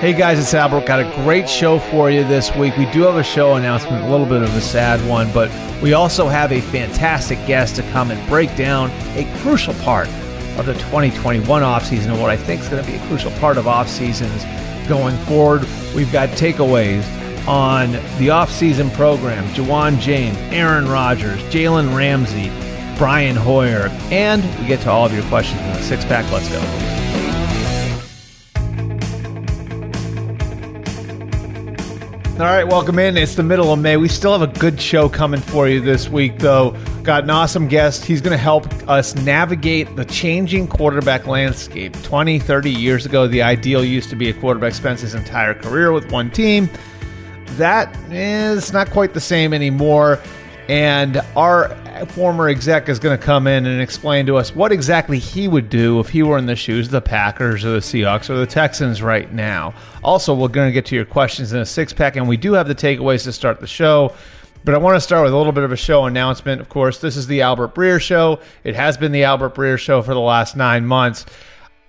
Hey guys, it's Albert. Got a great show for you this week. We do have a show announcement, a little bit of a sad one, but we also have a fantastic guest to come and break down a crucial part of the 2021 offseason and what I think is going to be a crucial part of off seasons going forward. We've got takeaways on the offseason program Ja'Wuan James, Aaron Rodgers, Jalen Ramsey, Brian Hoyer, and we get to all of your questions in the six pack. Let's go. All right, welcome in. It's the middle of May. We still have a good show coming for you this week, though. Got an awesome guest. He's going to help us navigate the changing quarterback landscape. 20, 30 years ago, the ideal used to be a quarterback spends his entire career with one team. That is not quite the same anymore. And our former exec is going to come in and explain to us what exactly he would do if he were in the shoes of the Packers or the Seahawks or the Texans right now. Also, we're going to get to your questions in a six pack, and we do have the takeaways to start the show. But I want to start with a little bit of a show announcement. Of course, this is the Albert Breer Show. It has been the Albert Breer Show for the last nine months.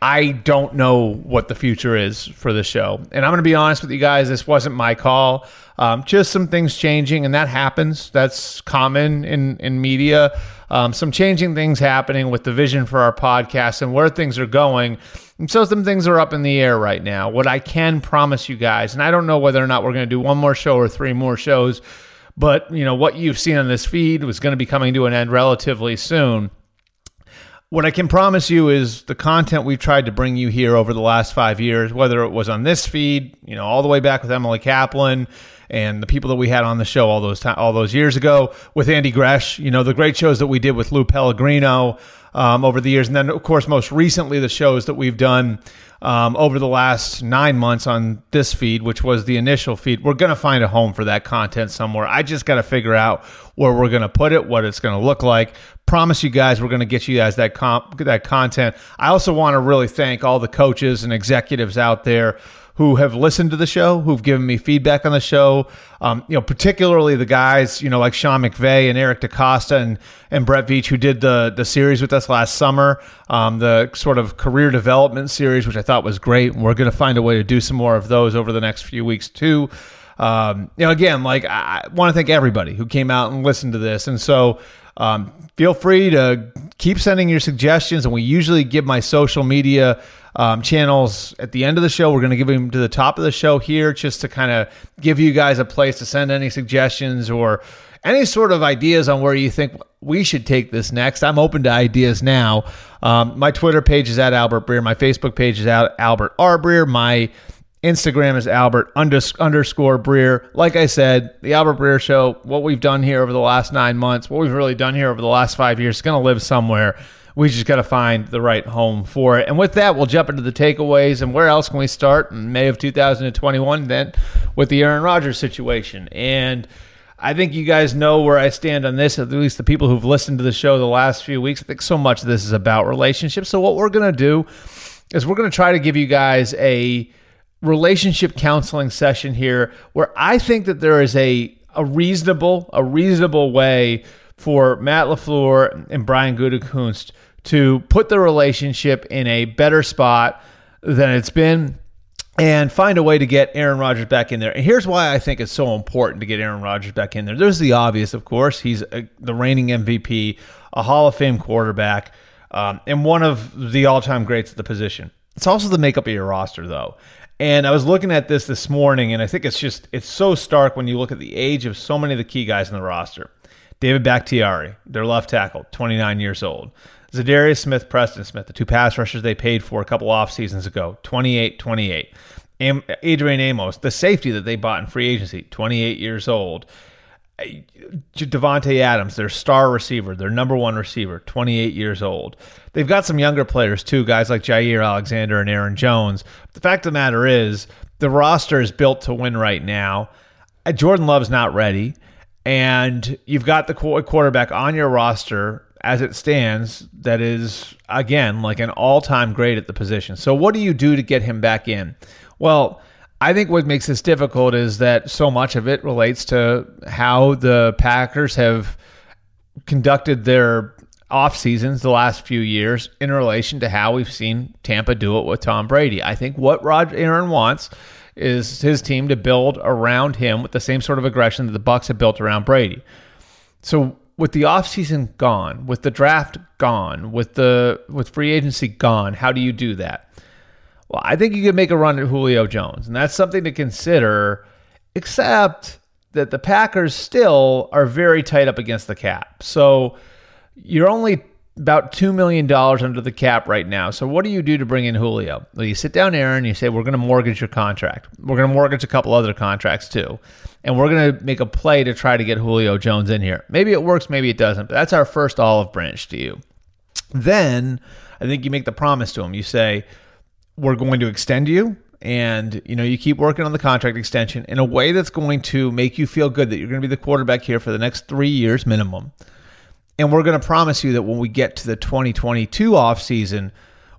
I don't know what the future is for the show. And I'm going to be honest with you guys, this wasn't my call. Um, just some things changing, and that happens. That's common in, in media. Um, some changing things happening with the vision for our podcast and where things are going. And so some things are up in the air right now. What I can promise you guys, and I don't know whether or not we're going to do one more show or three more shows, but you know what you've seen on this feed was going to be coming to an end relatively soon what I can promise you is the content we've tried to bring you here over the last five years, whether it was on this feed, you know, all the way back with Emily Kaplan and the people that we had on the show all those time, all those years ago with Andy Gresh, you know, the great shows that we did with Lou Pellegrino um, over the years, and then of course most recently the shows that we've done um, over the last nine months on this feed, which was the initial feed. We're going to find a home for that content somewhere. I just got to figure out where we're going to put it, what it's going to look like. Promise you guys, we're going to get you guys that comp, that content. I also want to really thank all the coaches and executives out there who have listened to the show, who've given me feedback on the show. Um, you know, particularly the guys, you know, like Sean McVay and Eric DeCosta and, and Brett Veach, who did the the series with us last summer, um, the sort of career development series, which I thought was great. And we're going to find a way to do some more of those over the next few weeks too. Um, you know, again, like I want to thank everybody who came out and listened to this, and so. Um, feel free to keep sending your suggestions, and we usually give my social media um, channels at the end of the show. We're going to give them to the top of the show here just to kind of give you guys a place to send any suggestions or any sort of ideas on where you think we should take this next. I'm open to ideas now. Um, my Twitter page is at Albert Breer. My Facebook page is at Albert R. Breer. My Instagram is Albert underscore Breer. Like I said, the Albert Breer Show, what we've done here over the last nine months, what we've really done here over the last five years is going to live somewhere. We just got to find the right home for it. And with that, we'll jump into the takeaways. And where else can we start in May of 2021 then with the Aaron Rodgers situation? And I think you guys know where I stand on this, at least the people who've listened to the show the last few weeks. I think so much of this is about relationships. So, what we're going to do is we're going to try to give you guys a relationship counseling session here where I think that there is a, a reasonable, a reasonable way for Matt LaFleur and Brian Gutekunst to put the relationship in a better spot than it's been and find a way to get Aaron Rodgers back in there. And here's why I think it's so important to get Aaron Rodgers back in there. There's the obvious, of course. He's a, the reigning MVP, a Hall of Fame quarterback, um, and one of the all time greats at the position. It's also the makeup of your roster, though. And I was looking at this this morning, and I think it's just it's so stark when you look at the age of so many of the key guys in the roster. David Bakhtiari, their left tackle, 29 years old. Za'Darius Smith, Preston Smith, the two pass rushers they paid for a couple off seasons ago, 28 28. Am- Adrian Amos, the safety that they bought in free agency, 28 years old. Davante Adams, their star receiver, their number one receiver, 28 years old. They've got some younger players too, guys like Jaire Alexander and Aaron Jones. The fact of the matter is, the roster is built to win right now. Uh, Jordan Love's not ready and you've got the quarterback on your roster as it stands that is again like an all-time great at the position. So what do you do to get him back in? Well, I think what makes this difficult is that so much of it relates to how the Packers have conducted their off seasons the last few years in relation to how we've seen Tampa do it with Tom Brady. I think what Roger Aaron wants is his team to build around him with the same sort of aggression that the Bucs have built around Brady. So with the offseason gone, with the draft gone, with the with free agency gone, how do you do that? Well, I think you could make a run at Julio Jones, and that's something to consider, except that the Packers still are very tight up against the cap. So you're only about $2 million under the cap right now. So what do you do to bring in Julio? Well, you sit down, Aaron, and you say, we're going to mortgage your contract. We're going to mortgage a couple other contracts too. And we're going to make a play to try to get Julio Jones in here. Maybe it works, maybe it doesn't, but that's our first olive branch to you. Then I think you make the promise to him. You say, we're going to extend you and you know you keep working on the contract extension in a way that's going to make you feel good that you're going to be the quarterback here for the next 3 years minimum and we're going to promise you that when we get to the 2022 offseason,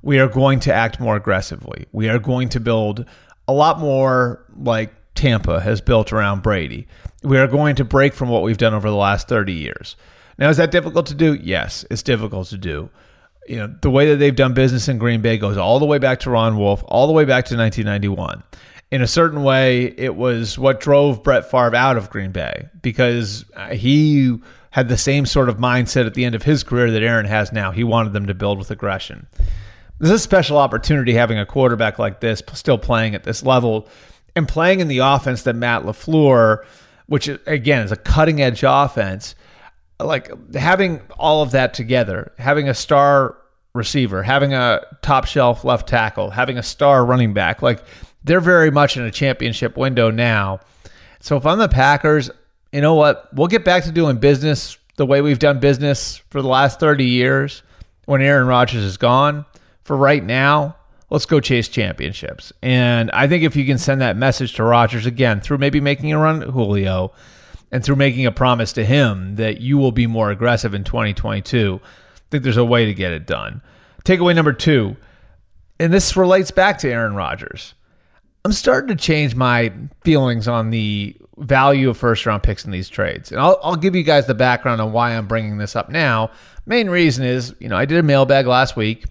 we are going to act more aggressively. We are going to build a lot more like Tampa has built around Brady. We are going to break from what we've done over the last 30 years. Now, is that difficult to do? Yes, it's difficult to do. You know, the way that they've done business in Green Bay goes all the way back to Ron Wolf, all the way back to 1991. In a certain way, it was what drove Brett Favre out of Green Bay because he had the same sort of mindset at the end of his career that Aaron has now. He wanted them to build with aggression. This is a special opportunity having a quarterback like this still playing at this level and playing in the offense that Matt LaFleur, which again is a cutting edge offense, like having all of that together, having a star receiver, having a top shelf left tackle, having a star running back, like they're very much in a championship window now. So if I'm the Packers, you know what? We'll get back to doing business the way we've done business for the last 30 years when Aaron Rodgers is gone. For right now, let's go chase championships. And I think if you can send that message to Rodgers again through maybe making a run at Julio and through making a promise to him that you will be more aggressive in 2022, I think there's a way to get it done. Takeaway number two, and this relates back to Aaron Rodgers. I'm starting to change my feelings on the value of first round picks in these trades. And I'll, I'll give you guys the background on why I'm bringing this up now. Main reason is, you know, I did a mailbag last week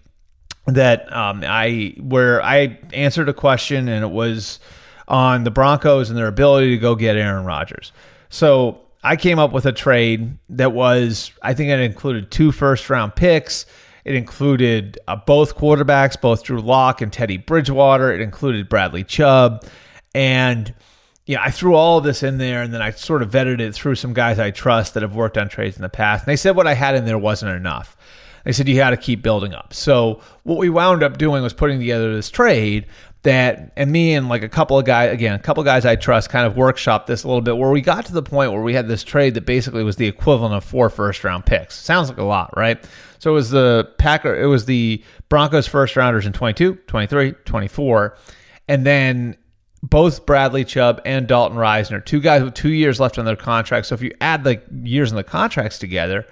that um, I where I answered a question and it was on the Broncos and their ability to go get Aaron Rodgers. So I came up with a trade that was, I think it included two first round picks. It included uh, both quarterbacks, both Drew Lock and Teddy Bridgewater. It included Bradley Chubb. And yeah, I threw all of this in there and then I sort of vetted it through some guys I trust that have worked on trades in the past. And they said what I had in there wasn't enough. They said you had to keep building up. So what we wound up doing was putting together this trade that, and me and like a couple of guys, again, a couple of guys I trust kind of workshop this a little bit where we got to the point where we had this trade that basically was the equivalent of four first round picks. Sounds like a lot, right? So it was the Packer, it was the Broncos first rounders in 22, 23, 24. And then both Bradley Chubb and Dalton Risner, two guys with two years left on their contract. So if you add the years in the contracts together,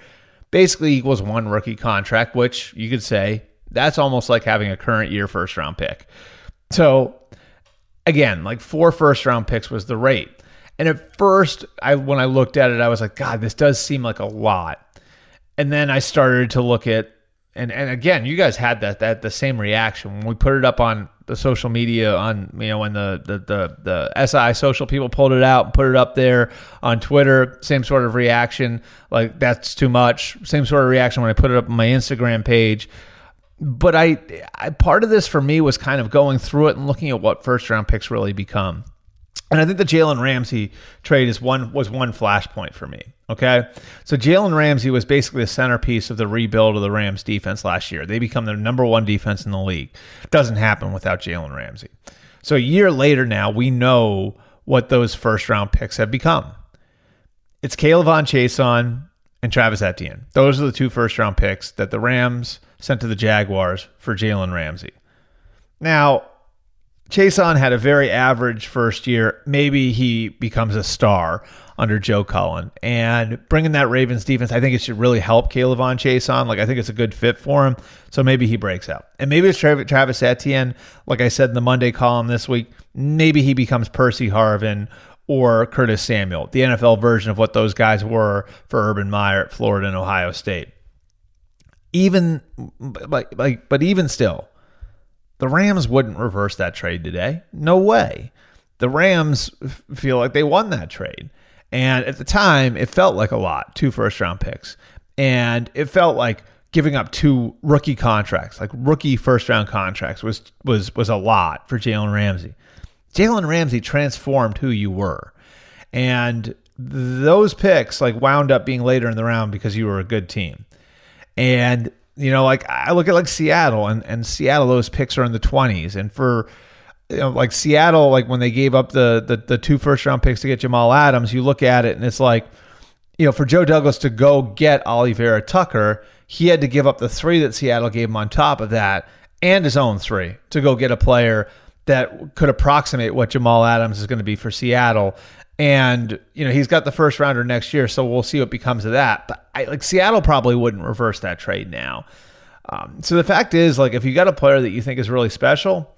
basically equals one rookie contract, which you could say that's almost like having a current year first round pick. So again, like four first round picks was the rate. And at first, I when I looked at it, I was like, God, this does seem like a lot. And then I started to look at and and again, you guys had that that the same reaction when we put it up on the social media on you know when the the the, the SI social people pulled it out and put it up there on Twitter. Same sort of reaction, like that's too much. Same sort of reaction when I put it up on my Instagram page. But I, I part of this for me was kind of going through it and looking at what first round picks really become. And I think the Jalen Ramsey trade is one was one flashpoint for me. Okay. So Jalen Ramsey was basically the centerpiece of the rebuild of the Rams defense last year. They become the number one defense in the league. Doesn't happen without Jalen Ramsey. So a year later now, we know what those first round picks have become. It's K'Lavon Chaisson and Travis Etienne. Those are the two first round picks that the Rams sent to the Jaguars for Jalen Ramsey. Now, Chaisson had a very average first year. Maybe he becomes a star under Joe Cullen. And bringing that Ravens defense, I think it should really help K'Lavon Chaisson. Like, I think it's a good fit for him. So maybe he breaks out. And maybe it's Travis Etienne. Like I said in the Monday column this week, maybe he becomes Percy Harvin or Curtis Samuel, the NFL version of what those guys were for Urban Meyer at Florida and Ohio State. Even like like but even still, the Rams wouldn't reverse that trade today. No way. The Rams feel like they won that trade. And at the time, it felt like a lot, two first round picks. And it felt like giving up two rookie contracts, like rookie first round contracts, was was was a lot for Jalen Ramsey. Jalen Ramsey transformed who you were. And those picks like wound up being later in the round because you were a good team. And you know, like I look at like Seattle and, and Seattle, those picks are in the twenties. And for you know, like Seattle, like when they gave up the, the the two first round picks to get Jamal Adams, you look at it and it's like, you know, for Joe Douglas to go get Alijah Vera-Tucker, he had to give up the three that Seattle gave him on top of that and his own three to go get a player that could approximate what Jamal Adams is going to be for Seattle. And you know he's got the first rounder next year, so we'll see what becomes of that. But I, like Seattle probably wouldn't reverse that trade now. Um, so the fact is, like if you got a player that you think is really special,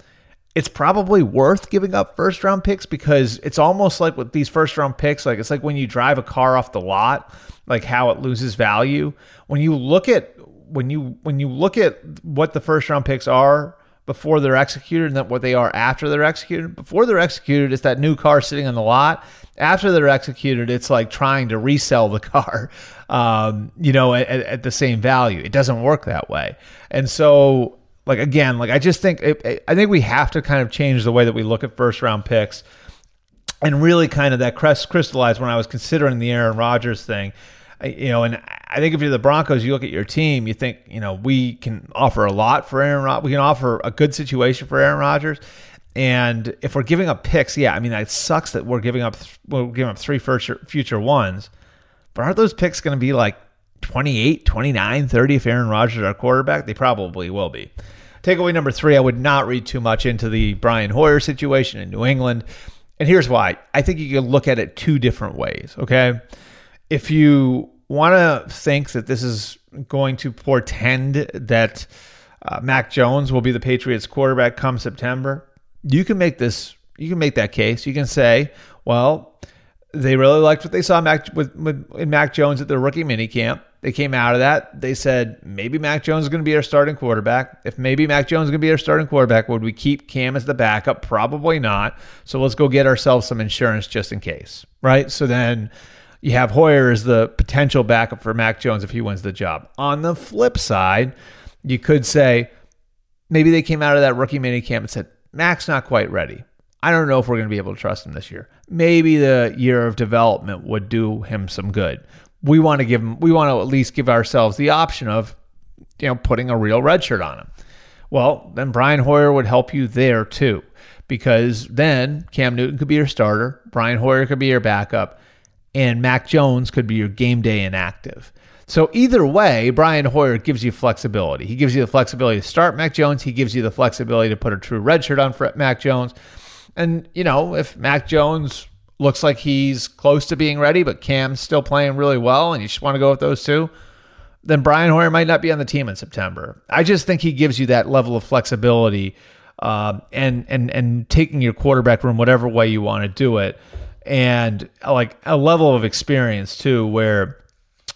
it's probably worth giving up first round picks because it's almost like with these first round picks, like it's like when you drive a car off the lot, like how it loses value. When you look at when you when you look at what the first round picks are before they're executed and then what they are after they're executed. Before they're executed, it's that new car sitting on the lot. After they're executed, it's like trying to resell the car, um, you know, at, at, the same value. It doesn't work that way. And so, like again, like I just think it, I think we have to kind of change the way that we look at first round picks, and really kind of that crystallized when I was considering the Aaron Rodgers thing you know, and I think if you're the Broncos, you look at your team, you think, you know, we can offer a lot for Aaron Rodgers. We can offer a good situation for Aaron Rodgers. And if we're giving up picks, yeah, I mean, it sucks that we're giving up we're giving up three future, future ones. But aren't those picks going to be like 28, 29, 30 if Aaron Rodgers is our quarterback? They probably will be. Takeaway number three, I would not read too much into the Brian Hoyer situation in New England. And here's why. I think you can look at it two different ways, okay? If you want to think that this is going to portend that uh, Mac Jones will be the Patriots quarterback come September, you can make this. You can make that case. You can say, well, they really liked what they saw Mac with, with in Mac Jones at their rookie minicamp. They came out of that. They said maybe Mac Jones is going to be our starting quarterback. If maybe Mac Jones is going to be our starting quarterback, would we keep Cam as the backup? Probably not. So let's go get ourselves some insurance just in case, right? So then you have Hoyer as the potential backup for Mac Jones if he wins the job. On the flip side, you could say maybe they came out of that rookie mini camp and said, Mac's not quite ready. I don't know if we're going to be able to trust him this year. Maybe the year of development would do him some good. We want to give him, we want to at least give ourselves the option of, you know, putting a real red shirt on him. Well, then Brian Hoyer would help you there too, because then Cam Newton could be your starter, Brian Hoyer could be your backup, and Mac Jones could be your game day inactive. So either way, Brian Hoyer gives you flexibility. He gives you the flexibility to start Mac Jones. He gives you the flexibility to put a true red shirt on for Mac Jones. And, you know, if Mac Jones looks like he's close to being ready, but Cam's still playing really well, and you just want to go with those two, then Brian Hoyer might not be on the team in September. I just think he gives you that level of flexibility uh, and and and taking your quarterback room whatever way you want to do it and like a level of experience too, where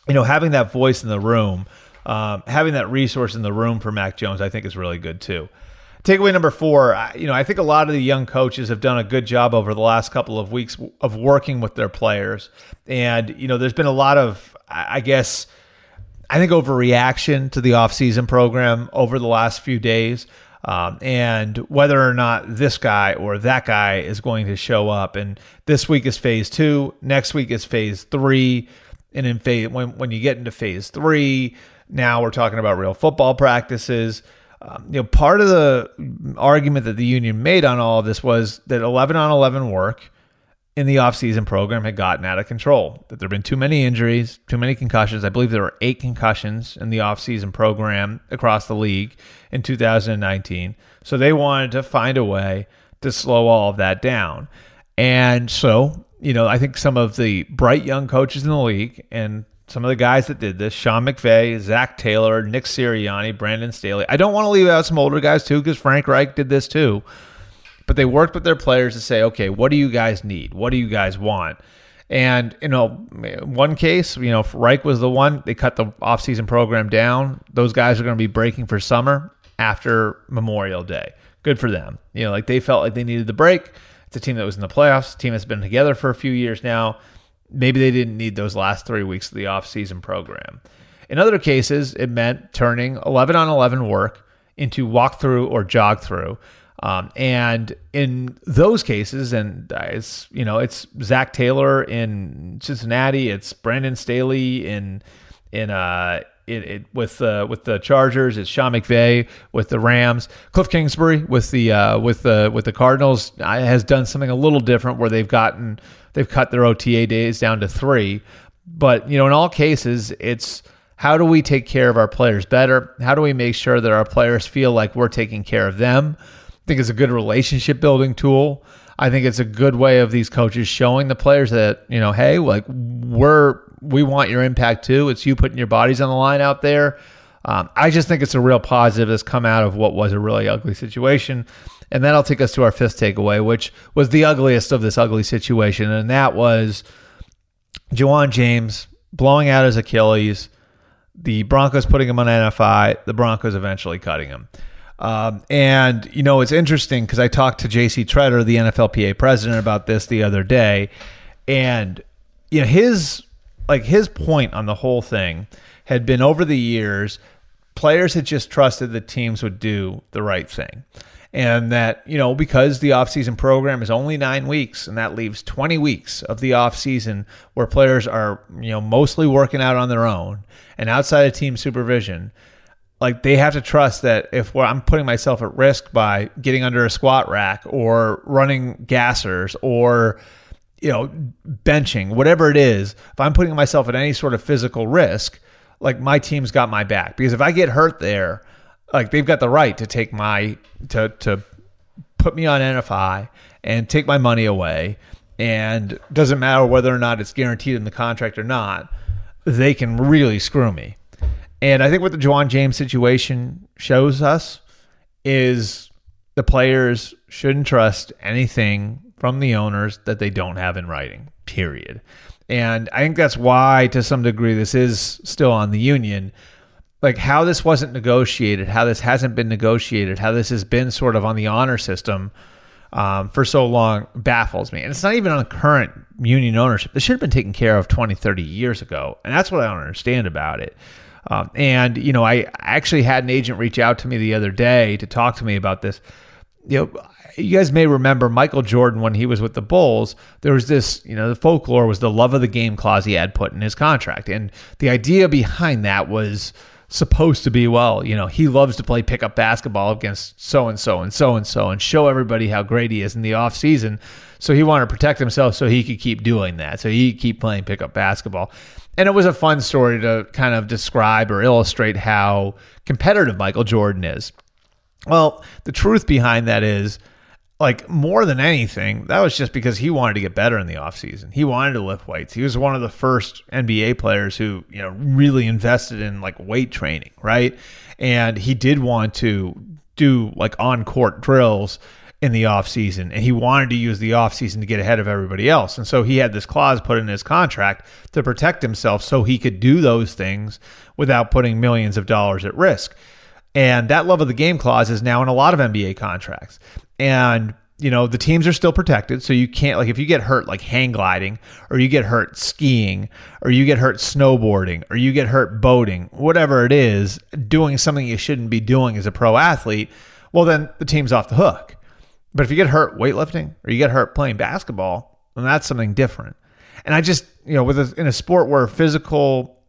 you know having that voice in the room, um, having that resource in the room for Mac Jones, I think is really good too. Takeaway number four, you know, I think a lot of the young coaches have done a good job over the last couple of weeks of working with their players, and you know, there's been a lot of, I guess. I think overreaction to the offseason program over the last few days um, and whether or not this guy or that guy is going to show up. And this week is phase two, next week is phase three. And in phase, when, when you get into phase three, now we're talking about real football practices. Um, you know, part of the argument that the union made on all of this was that 11 on 11 work in the offseason program had gotten out of control, that there have been too many injuries, too many concussions. I believe there were eight concussions in the offseason program across the league in 2019. So they wanted to find a way to slow all of that down. And so, you know, I think some of the bright young coaches in the league and some of the guys that did this, Sean McVay, Zac Taylor, Nick Sirianni, Brandon Staley. I don't want to leave out some older guys too, because Frank Reich did this too but they worked with their players to say, okay, what do you guys need? What do you guys want? And you know, one case, you know, Reich was the one. They cut the offseason program down. Those guys are going to be breaking for summer after Memorial Day. Good for them. You know, like they felt like they needed the break, It's a team that was in the playoffs, team that's been together for a few years now. Maybe they didn't need those last three weeks of the offseason program. In other cases, it meant turning 11 on 11 work into walk through or jog through. Um, and in those cases, and it's you know it's Zac Taylor in Cincinnati, it's Brandon Staley in in uh it, it, with uh, with the Chargers, it's Sean McVay with the Rams. Cliff Kingsbury with the uh, with the with the Cardinals has done something a little different where they've gotten they've cut their OTA days down to three. But you know, in all cases, it's how do we take care of our players better? How do we make sure that our players feel like we're taking care of them? I think it's a good relationship building tool. I think it's a good way of these coaches showing the players that, you know, hey, like we're we want your impact too. It's you putting your bodies on the line out there. Um, I just think it's a real positive that's come out of what was a really ugly situation. And that'll take us to our fifth takeaway, which was the ugliest of this ugly situation. And that was Ja'Wuan James blowing out his Achilles, the Broncos putting him on NFI, the Broncos eventually cutting him. Um, and, you know, it's interesting because I talked to JC Tretter, the NFLPA president, about this the other day. And, you know, his like his point on the whole thing had been over the years, players had just trusted that teams would do the right thing. And that, you know, because the offseason program is only nine weeks, and that leaves 20 weeks of the offseason where players are, you know, mostly working out on their own and outside of team supervision, like they have to trust that if I'm putting myself at risk by getting under a squat rack or running gassers or you know, benching, whatever it is, if I'm putting myself at any sort of physical risk, like my team's got my back. Because if I get hurt there, like they've got the right to take my to to put me on NFI and take my money away. And doesn't matter whether or not it's guaranteed in the contract or not, they can really screw me. And I think what the Ja'Wuan James situation shows us is the players shouldn't trust anything from the owners that they don't have in writing, period. And I think that's why, to some degree, this is still on the union. Like how this wasn't negotiated, how this hasn't been negotiated, how this has been sort of on the honor system um, for so long baffles me. And it's not even on current union ownership. This should have been taken care of 20, 30 years ago. And that's what I don't understand about it. Um, and, you know, I actually had an agent reach out to me the other day to talk to me about this. You know, you guys may remember Michael Jordan when he was with the Bulls. There was this, you know, the folklore was the love of the game clause he had put in his contract, and the idea behind that was supposed to be, well, you know, he loves to play pickup basketball against so and so and so and so and show everybody how great he is in the off season. So he wanted to protect himself so he could keep doing that. So he keep playing pickup basketball. And it was a fun story to kind of describe or illustrate how competitive Michael Jordan is. Well, the truth behind that is like more than anything, that was just because he wanted to get better in the offseason. He wanted to lift weights. He was one of the first NBA players who, you know, really invested in like weight training, right? And he did want to do like on-court drills in the offseason and he wanted to use the offseason to get ahead of everybody else. And so he had this clause put in his contract to protect himself so he could do those things without putting millions of dollars at risk. And that love of the game clause is now in a lot of NBA contracts. And you know the teams are still protected so you can't like if you get hurt like hang gliding or you get hurt skiing or you get hurt snowboarding or you get hurt boating whatever it is doing something you shouldn't be doing as a pro athlete well then the team's off the hook but if you get hurt weightlifting or you get hurt playing basketball then that's something different and i just you know with a, in a sport where physical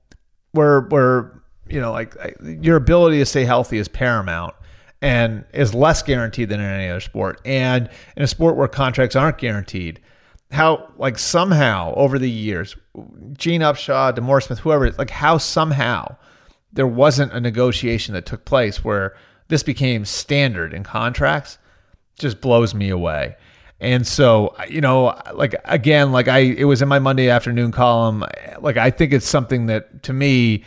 where where you know like your ability to stay healthy is paramount and is less guaranteed than in any other sport. And in a sport where contracts aren't guaranteed, how like somehow over the years, Gene Upshaw, DeMaurice Smith, whoever, like how somehow there wasn't a negotiation that took place where this became standard in contracts just blows me away. And so, you know, like again, like I, it was in my Monday afternoon column. Like I think it's something that to me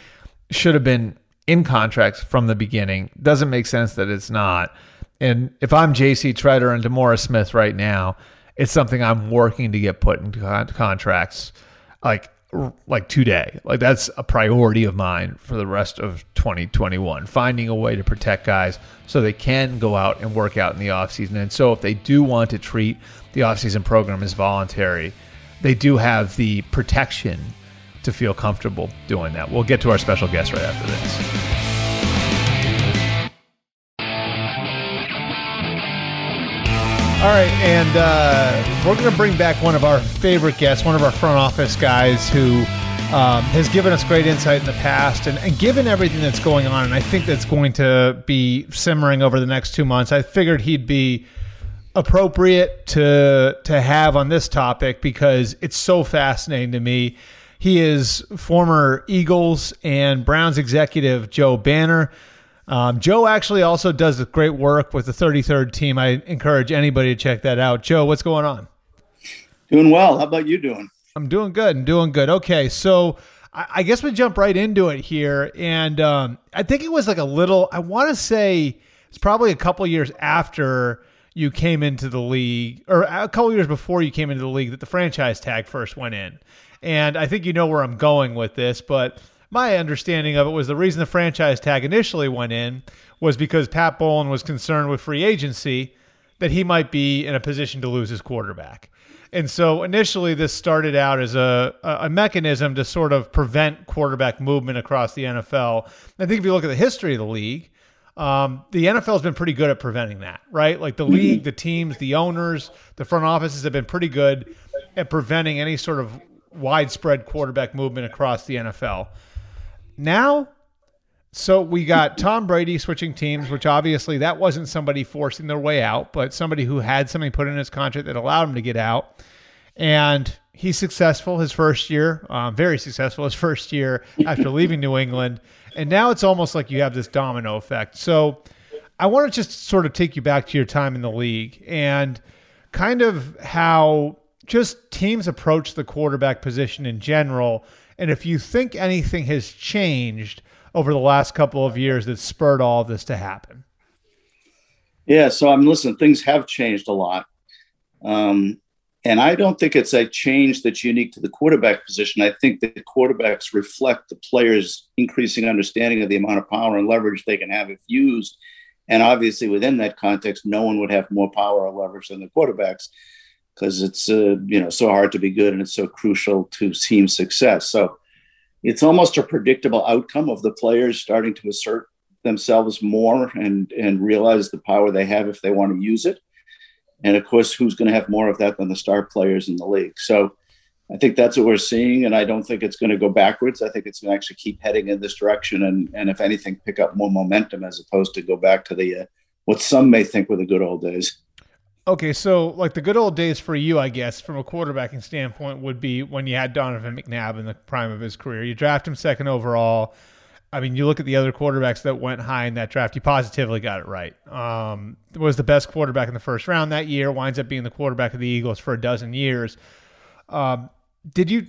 should have been in contracts from the beginning. Doesn't make sense that it's not. And if I'm JC Tretter and DeMaurice Smith right now, it's something I'm working to get put into contracts. Like like today. Like that's a priority of mine for the rest of 2021. Finding a way to protect guys so they can go out and work out in the offseason. And so if they do want to treat the offseason program as voluntary, they do have the protection to feel comfortable doing that. We'll get to our special guest right after this. All right, and uh, we're going to bring back one of our favorite guests, one of our front office guys who um, has given us great insight in the past. And, and, given everything that's going on, and I think that's going to be simmering over the next two months, I figured he'd be appropriate to to have on this topic because it's so fascinating to me. He is former Eagles and Browns executive Joe Banner. Um, Joe actually also does great work with the 33rd team. I encourage anybody to check that out. Joe, what's going on? Doing well. How about you doing? I'm doing good. I'm doing good. Okay, so I, I guess we jump right into it here, and um, I think it was like a little. I want to say it's probably a couple years after you came into the league, or a couple years before you came into the league, that the franchise tag first went in. And I think you know where I'm going with this, but my understanding of it was the reason the franchise tag initially went in was because Pat Bowlen was concerned with free agency that he might be in a position to lose his quarterback. And so initially, this started out as a, a mechanism to sort of prevent quarterback movement across the NFL. I think if you look at the history of the league, um, the NFL has been pretty good at preventing that, right? Like the mm-hmm. league, the teams, the owners, the front offices have been pretty good at preventing any sort of widespread quarterback movement across the NFL. Now, so we got Tom Brady switching teams, which obviously that wasn't somebody forcing their way out, but somebody who had something put in his contract that allowed him to get out. And he's successful his first year, um, very successful his first year after leaving New England. And now it's almost like you have this domino effect. So I want to just sort of take you back to your time in the league and kind of how just teams approach the quarterback position in general and if you think anything has changed over the last couple of years that spurred all this to happen. Yeah, so I'm listening. Things have changed a lot. Um, and I don't think it's a change that's unique to the quarterback position. I think that quarterbacks reflect the players' increasing understanding of the amount of power and leverage they can have if used. And obviously, within that context, no one would have more power or leverage than the quarterbacks because it's uh, you know so hard to be good and it's so crucial to team success. So it's almost a predictable outcome of the players starting to assert themselves more and and realize the power they have if they want to use it. And of course, who's going to have more of that than the star players in the league? So I think that's what we're seeing, and I don't think it's going to go backwards. I think it's going to actually keep heading in this direction, and and if anything, pick up more momentum as opposed to go back to the uh, what some may think were the good old days. Okay, so like the good old days for you, I guess, from a quarterbacking standpoint, would be when you had Donovan McNabb in the prime of his career. You draft him second overall. I mean, you look at the other quarterbacks that went high in that draft. You positively got it right. Um, was the best quarterback in the first round that year. Winds up being the quarterback of the Eagles for a dozen years. Um, did you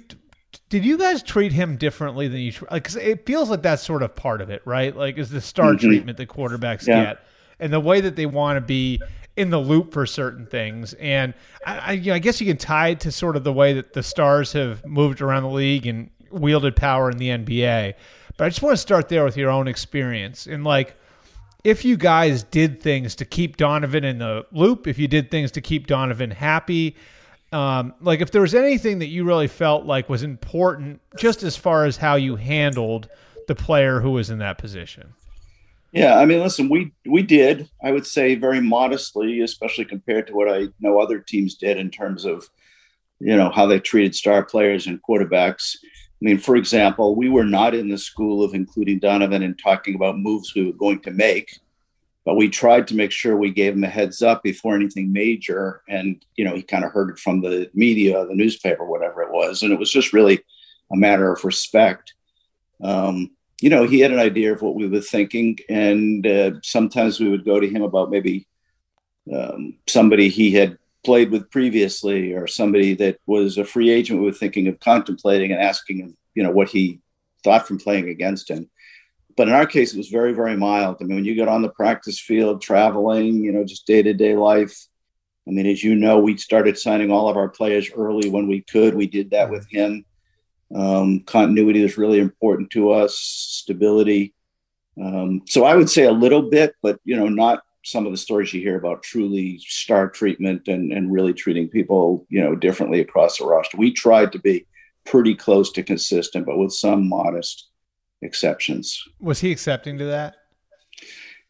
did you guys treat him differently than you? Like, cause it feels like that's sort of part of it, right? Like, is the star mm-hmm. treatment that quarterbacks yeah. get, and the way that they want to be in the loop for certain things. And I, I, you know, I guess you can tie it to sort of the way that the stars have moved around the league and wielded power in the NBA. But I just want to start there with your own experience. And like, if you guys did things to keep Donovan in the loop, if you did things to keep Donovan happy, um, like if there was anything that you really felt like was important, just as far as how you handled the player who was in that position. Yeah, I mean, listen, we we did. I would say very modestly, especially compared to what I know other teams did in terms of, you know, how they treated star players and quarterbacks. I mean, for example, we were not in the school of including Donovan and talking about moves we were going to make, but we tried to make sure we gave him a heads up before anything major. And you know, he kind of heard it from the media, the newspaper, whatever it was, and it was just really a matter of respect. Um, you know, he had an idea of what we were thinking, and uh, sometimes we would go to him about maybe um, somebody he had played with previously, or somebody that was a free agent we were thinking of contemplating and asking him, you know, what he thought from playing against him. But in our case, it was very, very mild. I mean, when you get on the practice field, traveling, you know, just day to day life. I mean, as you know, we started signing all of our players early when we could. We did that with him Um, continuity is really important to us, stability. Um, so I would say a little bit, but you know, not some of the stories you hear about truly star treatment and, and really treating people, you know, differently across the roster. We tried to be pretty close to consistent, but with some modest exceptions. Was he accepting to that?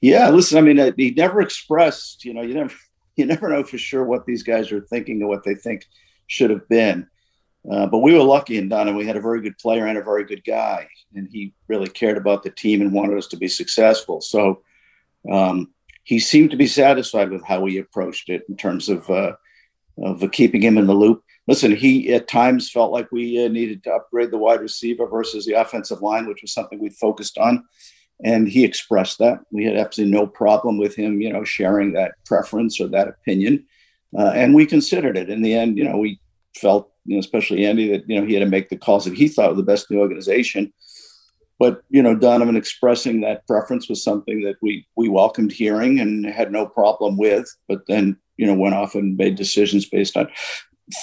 Yeah, listen, I mean, uh, he never expressed, you know, you never, you never know for sure what these guys are thinking or what they think should have been. Uh, but we were lucky in Donovan. We had a very good player and a very good guy, and he really cared about the team and wanted us to be successful. So um, he seemed to be satisfied with how we approached it in terms of uh, of keeping him in the loop. Listen, he at times felt like we uh, needed to upgrade the wide receiver versus the offensive line, which was something we focused on, and he expressed that. We had absolutely no problem with him, you know, sharing that preference or that opinion, uh, and we considered it. In the end, you know, we felt you know, especially Andy, that you know he had to make the calls that he thought were the best in the organization. But you know, Donovan expressing that preference was something that we we welcomed hearing and had no problem with. But then you know went off and made decisions based on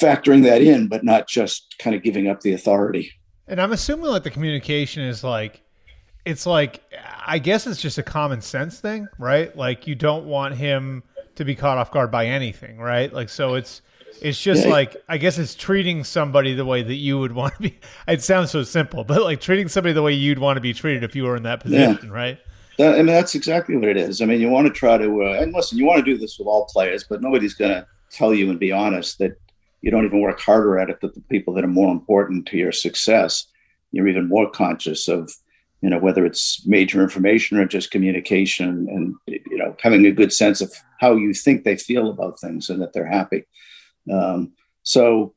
factoring that in, but not just kind of giving up the authority. And I'm assuming like the communication is like it's like I guess it's just a common sense thing, right? Like you don't want him to be caught off guard by anything, right? Like so it's it's just yeah. like I guess it's treating somebody the way that you would want to be. It sounds so simple, but like treating somebody the way you'd want to be treated if you were in that position, yeah. right? That, I mean, that's exactly what it is. I mean, you want to try to, uh, and listen, you want to do this with all players, but nobody's going to tell you and be honest that you don't even work harder at it than the people that are more important to your success. You're even more conscious of, you know, whether it's major information or just communication and, you know, having a good sense of how you think they feel about things and that they're happy. Um, so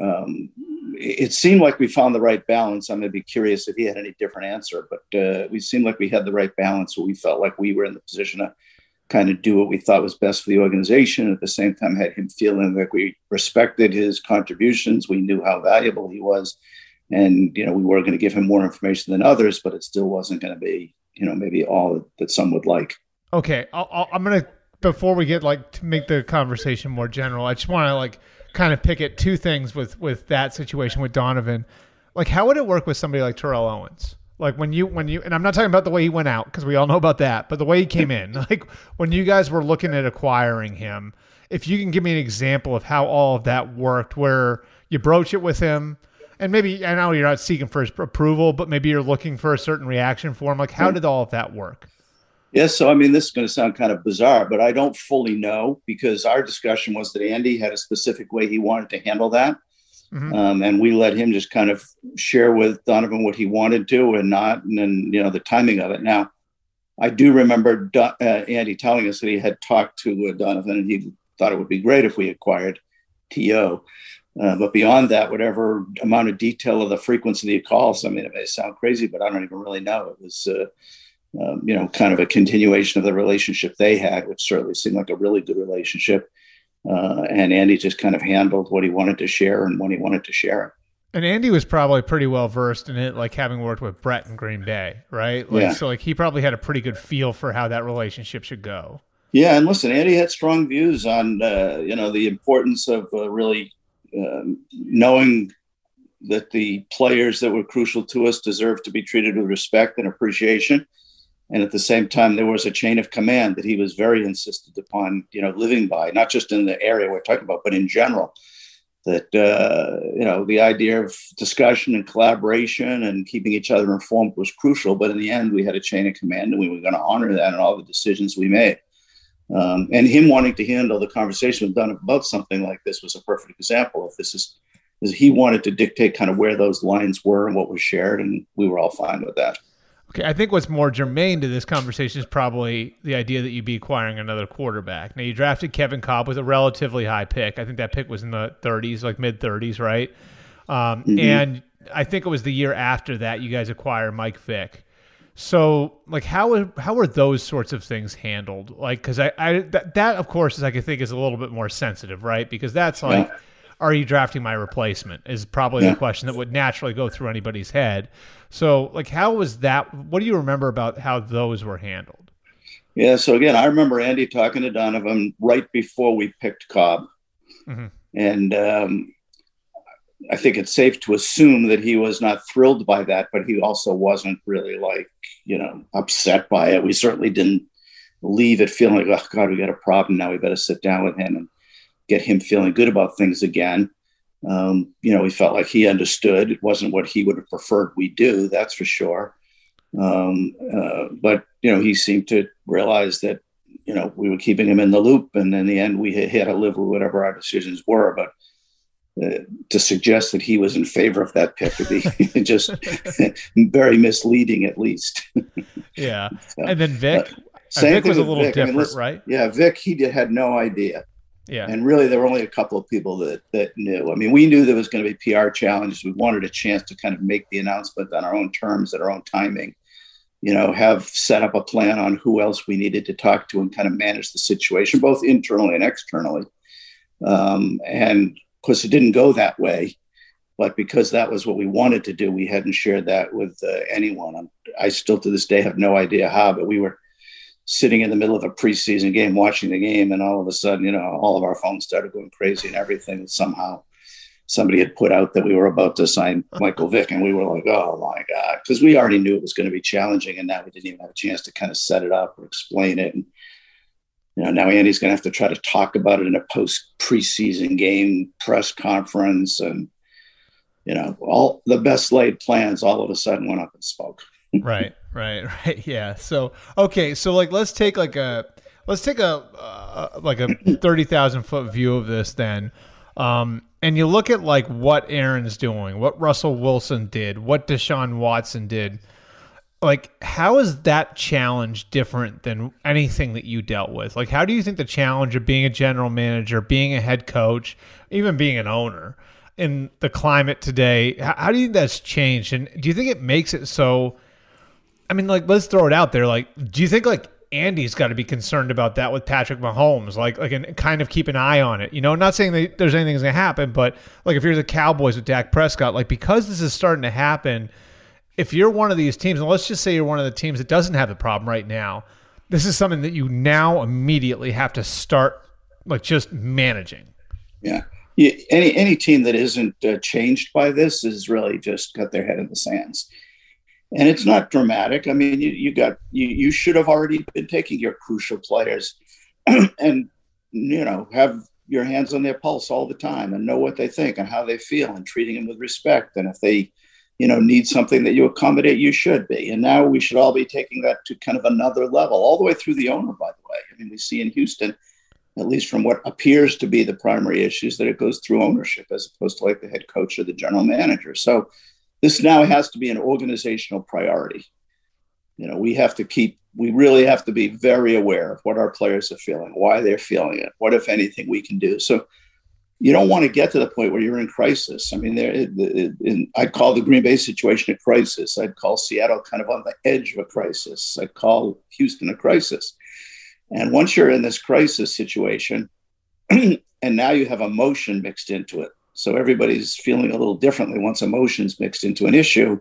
um, it seemed like we found the right balance. I'm going to be curious if he had any different answer, but uh, we seemed like we had the right balance we felt like we were in the position to kind of do what we thought was best for the organization. At the same time, had him feeling like we respected his contributions. We knew how valuable he was. And, you know, we were going to give him more information than others, but it still wasn't going to be, you know, maybe all that some would like. Okay. i am going to before we get like to make the conversation more general, I just want to like kind of pick at two things with with that situation with Donovan. Like, how would it work with somebody like Terrell Owens? Like when you when you and I'm not talking about the way he went out because we all know about that, but the way he came in. Like when you guys were looking at acquiring him, if you can give me an example of how all of that worked, where you broach it with him, and maybe I know you're not seeking for his approval, but maybe you're looking for a certain reaction for him. Like, how did all of that work? Yes, so I mean, this is going to sound kind of bizarre, but I don't fully know because our discussion was that Andy had a specific way he wanted to handle that. Mm-hmm. Um, and we let him just kind of share with Donovan what he wanted to and not, and then, you know, the timing of it. Now, I do remember Do- uh, Andy telling us that he had talked to uh, Donovan and he thought it would be great if we acquired TO. Uh, but beyond that, whatever amount of detail of the frequency of the calls, I mean, it may sound crazy, but I don't even really know. It was, uh, um, you know, kind of a continuation of the relationship they had, which certainly seemed like a really good relationship. Uh, and Andy just kind of handled what he wanted to share and when he wanted to share it. And Andy was probably pretty well versed in it, like having worked with Brett in Green Bay, right? Like, yeah. So, like, he probably had a pretty good feel for how that relationship should go. Yeah, and listen, Andy had strong views on, uh, you know, the importance of uh, really um, knowing that the players that were crucial to us deserve to be treated with respect and appreciation and at the same time there was a chain of command that he was very insistent upon you know living by not just in the area we're talking about but in general. That uh, you know the idea of discussion and collaboration and keeping each other informed was crucial but in the end we had a chain of command and we were going to honor that in all the decisions we made. Um, and him wanting to handle the conversation with Donovan about something like this was a perfect example of this is, is he wanted to dictate kind of where those lines were and what was shared and we were all fine with that Okay, I think what's more germane to this conversation is probably the idea that you'd be acquiring another quarterback. Now, you drafted Kevin Kolb with a relatively high pick. I think that pick was in the 30s, like mid 30s, right? Um, mm-hmm. And I think it was the year after that you guys acquired Mike Vick. So, like, how how are those sorts of things handled? Like, because I, I that, that of course is I think is a little bit more sensitive, right? Because that's like. Yeah are you drafting my replacement? Is probably yeah. the question that would naturally go through anybody's head. So, like, how was that? What do you remember about how those were handled? Yeah. So again, I remember Andy talking to Donovan right before we picked Kolb. mm-hmm. and um, I think it's safe to assume that he was not thrilled by that, but he also wasn't really like, you know, upset by it. We certainly didn't leave it feeling like, oh God, we got a problem now. We better sit down with him and get him feeling good about things again. Um, you know, we felt like he understood. It wasn't what he would have preferred we do, that's for sure. Um, uh, but you know, he seemed to realize that you know we were keeping him in the loop, and in the end, we had to live with whatever our decisions were. But uh, to suggest that he was in favor of that pick would be just very misleading, at least. yeah, so, and then Vick. Uh, Vick was a little Vick. different, I mean, right? Yeah, Vick. He did, had no idea. Yeah, and really, there were only a couple of people that that knew. I mean, we knew there was going to be PR challenges. We wanted a chance to kind of make the announcement on our own terms, at our own timing. You know, have set up a plan on who else we needed to talk to and kind of manage the situation, both internally and externally. Um, and of course, it didn't go that way, but because that was what we wanted to do, we hadn't shared that with uh, anyone. I still to this day have no idea how, but we were sitting in the middle of a preseason game watching the game, and all of a sudden, you know, all of our phones started going crazy and everything. Somehow, somebody had put out that we were about to sign Michael Vick, and we were like, "Oh my god!" Because we already knew it was going to be challenging, and now we didn't even have a chance to kind of set it up or explain it. And you know, now Andy's going to have to try to talk about it in a post preseason game press conference, and you know, all the best laid plans all of a sudden went up in smoke. Right, right, right. Yeah. So okay, so like let's take like a let's take a uh, like a thirty thousand foot view of this then. Um, and you look at like what Aaron's doing, what Russell Wilson did, what Deshaun Watson did like how is that challenge different than anything that you dealt with like how do you think the challenge of being a general manager being a head coach even being an owner in the climate today how, how do you think that's changed and do you think it makes it so i mean like let's throw it out there like do you think like Andy's got to be concerned about that with Patrick Mahomes, like like and kind of keep an eye on it. You know, not saying that there's anything that's gonna happen, but like if you're the Cowboys with Dak Prescott, like because this is starting to happen, if you're one of these teams, and let's just say you're one of the teams that doesn't have the problem right now, this is something that you now immediately have to start like just managing. Yeah. yeah any any team that isn't uh, changed by this is really just got their head in the sands. And it's not dramatic. I mean, you, you got you you should have already been taking your crucial players and you know have your hands on their pulse all the time and know what they think and how they feel and treating them with respect. And if they you know need something that you accommodate you should be and now we should all be taking that to kind of another level all the way through the owner by the way i mean we see in houston at least from what appears to be the primary issues that it goes through ownership as opposed to like the head coach or the general manager so this now has to be an organizational priority you know we have to keep we really have to be very aware of what our players are feeling why they're feeling it what if anything we can do so you don't want to get to the point where you're in crisis. I mean, there, in, I'd call the Green Bay situation a crisis. I'd call Seattle kind of on the edge of a crisis. I'd call Houston a crisis. And once you're in this crisis situation, and now you have emotion mixed into it, so everybody's feeling a little differently once emotions mixed into an issue.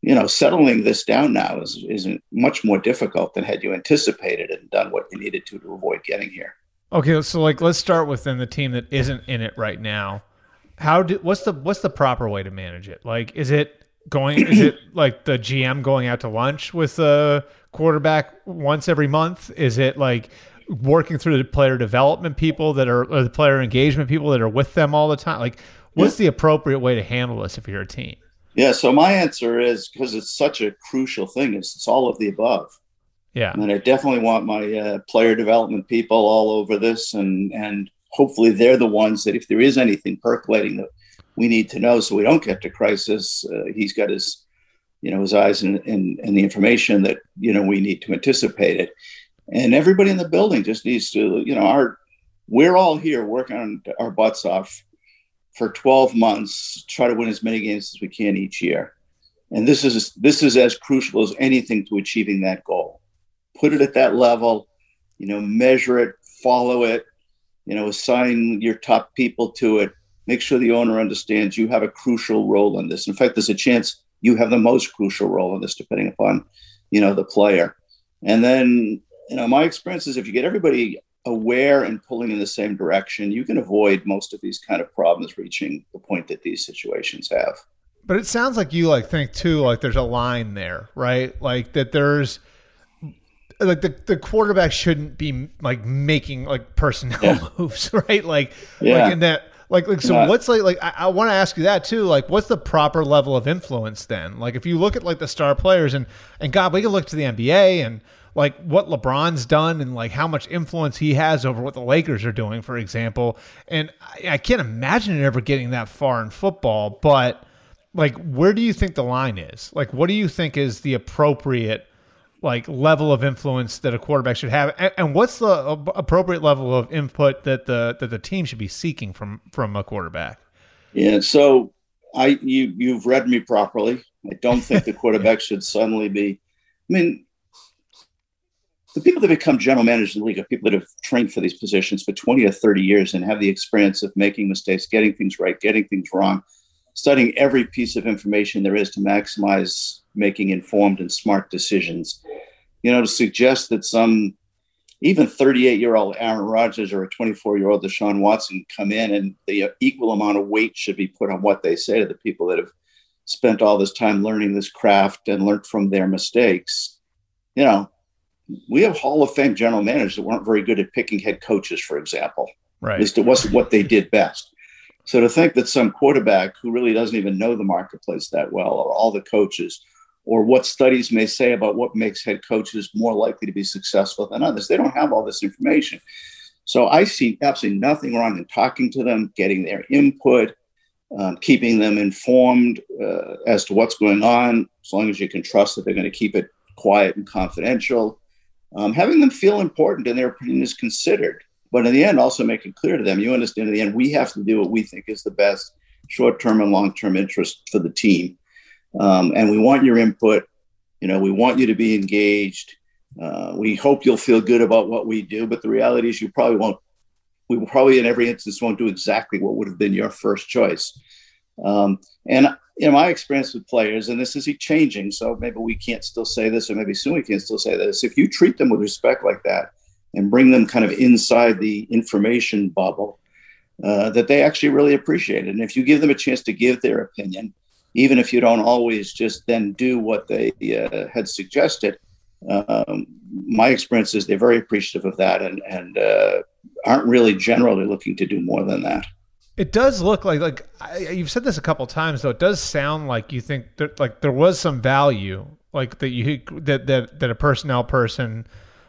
You know, settling this down now is is much more difficult than had you anticipated and done what you needed to to avoid getting here. Okay, so like let's start within the team that isn't in it right now. How do what's the what's the proper way to manage it? Like is it going is it like the GM going out to lunch with the quarterback once every month? Is it like working through the player development people that are or the player engagement people that are with them all the time? Like what's the appropriate way to handle this if you're a team? Yeah, so my answer is because it's such a crucial thing is it's all of the above. Yeah. And I definitely want my uh, player development people all over this, and and hopefully they're the ones that if there is anything percolating that we need to know, so we don't get to crisis. Uh, he's got his, you know, his eyes in, in, in the information that you know we need to anticipate it, and everybody in the building just needs to, you know, our we're all here working our butts off for 12 months, try to win as many games as we can each year. And this is this is as crucial as anything to achieving that goal put it at that level, you know, measure it, follow it, you know, assign your top people to it. Make sure the owner understands you have a crucial role in this. In fact, there's a chance you have the most crucial role in this, depending upon, you know, the player. And then, you know, my experience is if you get everybody aware and pulling in the same direction, you can avoid most of these kind of problems reaching the point that these situations have. But it sounds like you like think too like there's a line there, right? Like that there's like the, the quarterback shouldn't be like making like personnel yeah. moves, right? Like yeah. like in that like, like so what's like like I, I want to ask you that too. Like what's the proper level of influence then? Like if you look at like the star players and and God, we can look to the NBA and like what LeBron's done and like how much influence he has over what the Lakers are doing, for example. And I, I can't imagine it ever getting that far in football, but like where do you think the line is? Like what do you think is the appropriate like level of influence that a quarterback should have, and, and, what's the appropriate level of input that the that the team should be seeking from from a quarterback? Yeah, so I you you've read me properly. I don't think the quarterback should suddenly be. I mean, the people that become general managers in the league are people that have trained for these positions for 20 or 30 years and have the experience of making mistakes, getting things right, getting things wrong, studying every piece of information there is to maximize making informed and smart decisions. You know, to suggest that some even 38 year old Aaron Rodgers or a 24 year old Deshaun Watson come in and the equal amount of weight should be put on what they say to the people that have spent all this time learning this craft and learned from their mistakes. You know, we have Hall of Fame general managers that weren't very good at picking head coaches, for example. Right. At least it wasn't what they did best. So to think that some quarterback who really doesn't even know the marketplace that well, or all the coaches, or what studies may say about what makes head coaches more likely to be successful than others, they don't have all this information. So I see absolutely nothing wrong in talking to them, getting their input, um, keeping them informed uh, as to what's going on, as long as you can trust that they're going to keep it quiet and confidential. Um, having them feel important and their opinion is considered. But in the end, also make it clear to them, you understand in the end, we have to do what we think is the best short term and long term interest for the team. Um, and we want your input. You know, we want you to be engaged. Uh, we hope you'll feel good about what we do. But the reality is, you probably won't. We probably, in every instance, won't do exactly what would have been your first choice. Um, and in my experience with players, and this is changing, so maybe we can't still say this, or maybe soon we can still say this. If you treat them with respect like that, and bring them kind of inside the information bubble uh, that they actually really appreciate it. And if you give them a chance to give their opinion, even if you don't always just then do what they uh, had suggested, um, my experience is they're very appreciative of that and, and uh, aren't really generally looking to do more than that. It does look like like I, you've said this a couple times though. It does sound like you think that like there was some value like that you that that that a personnel person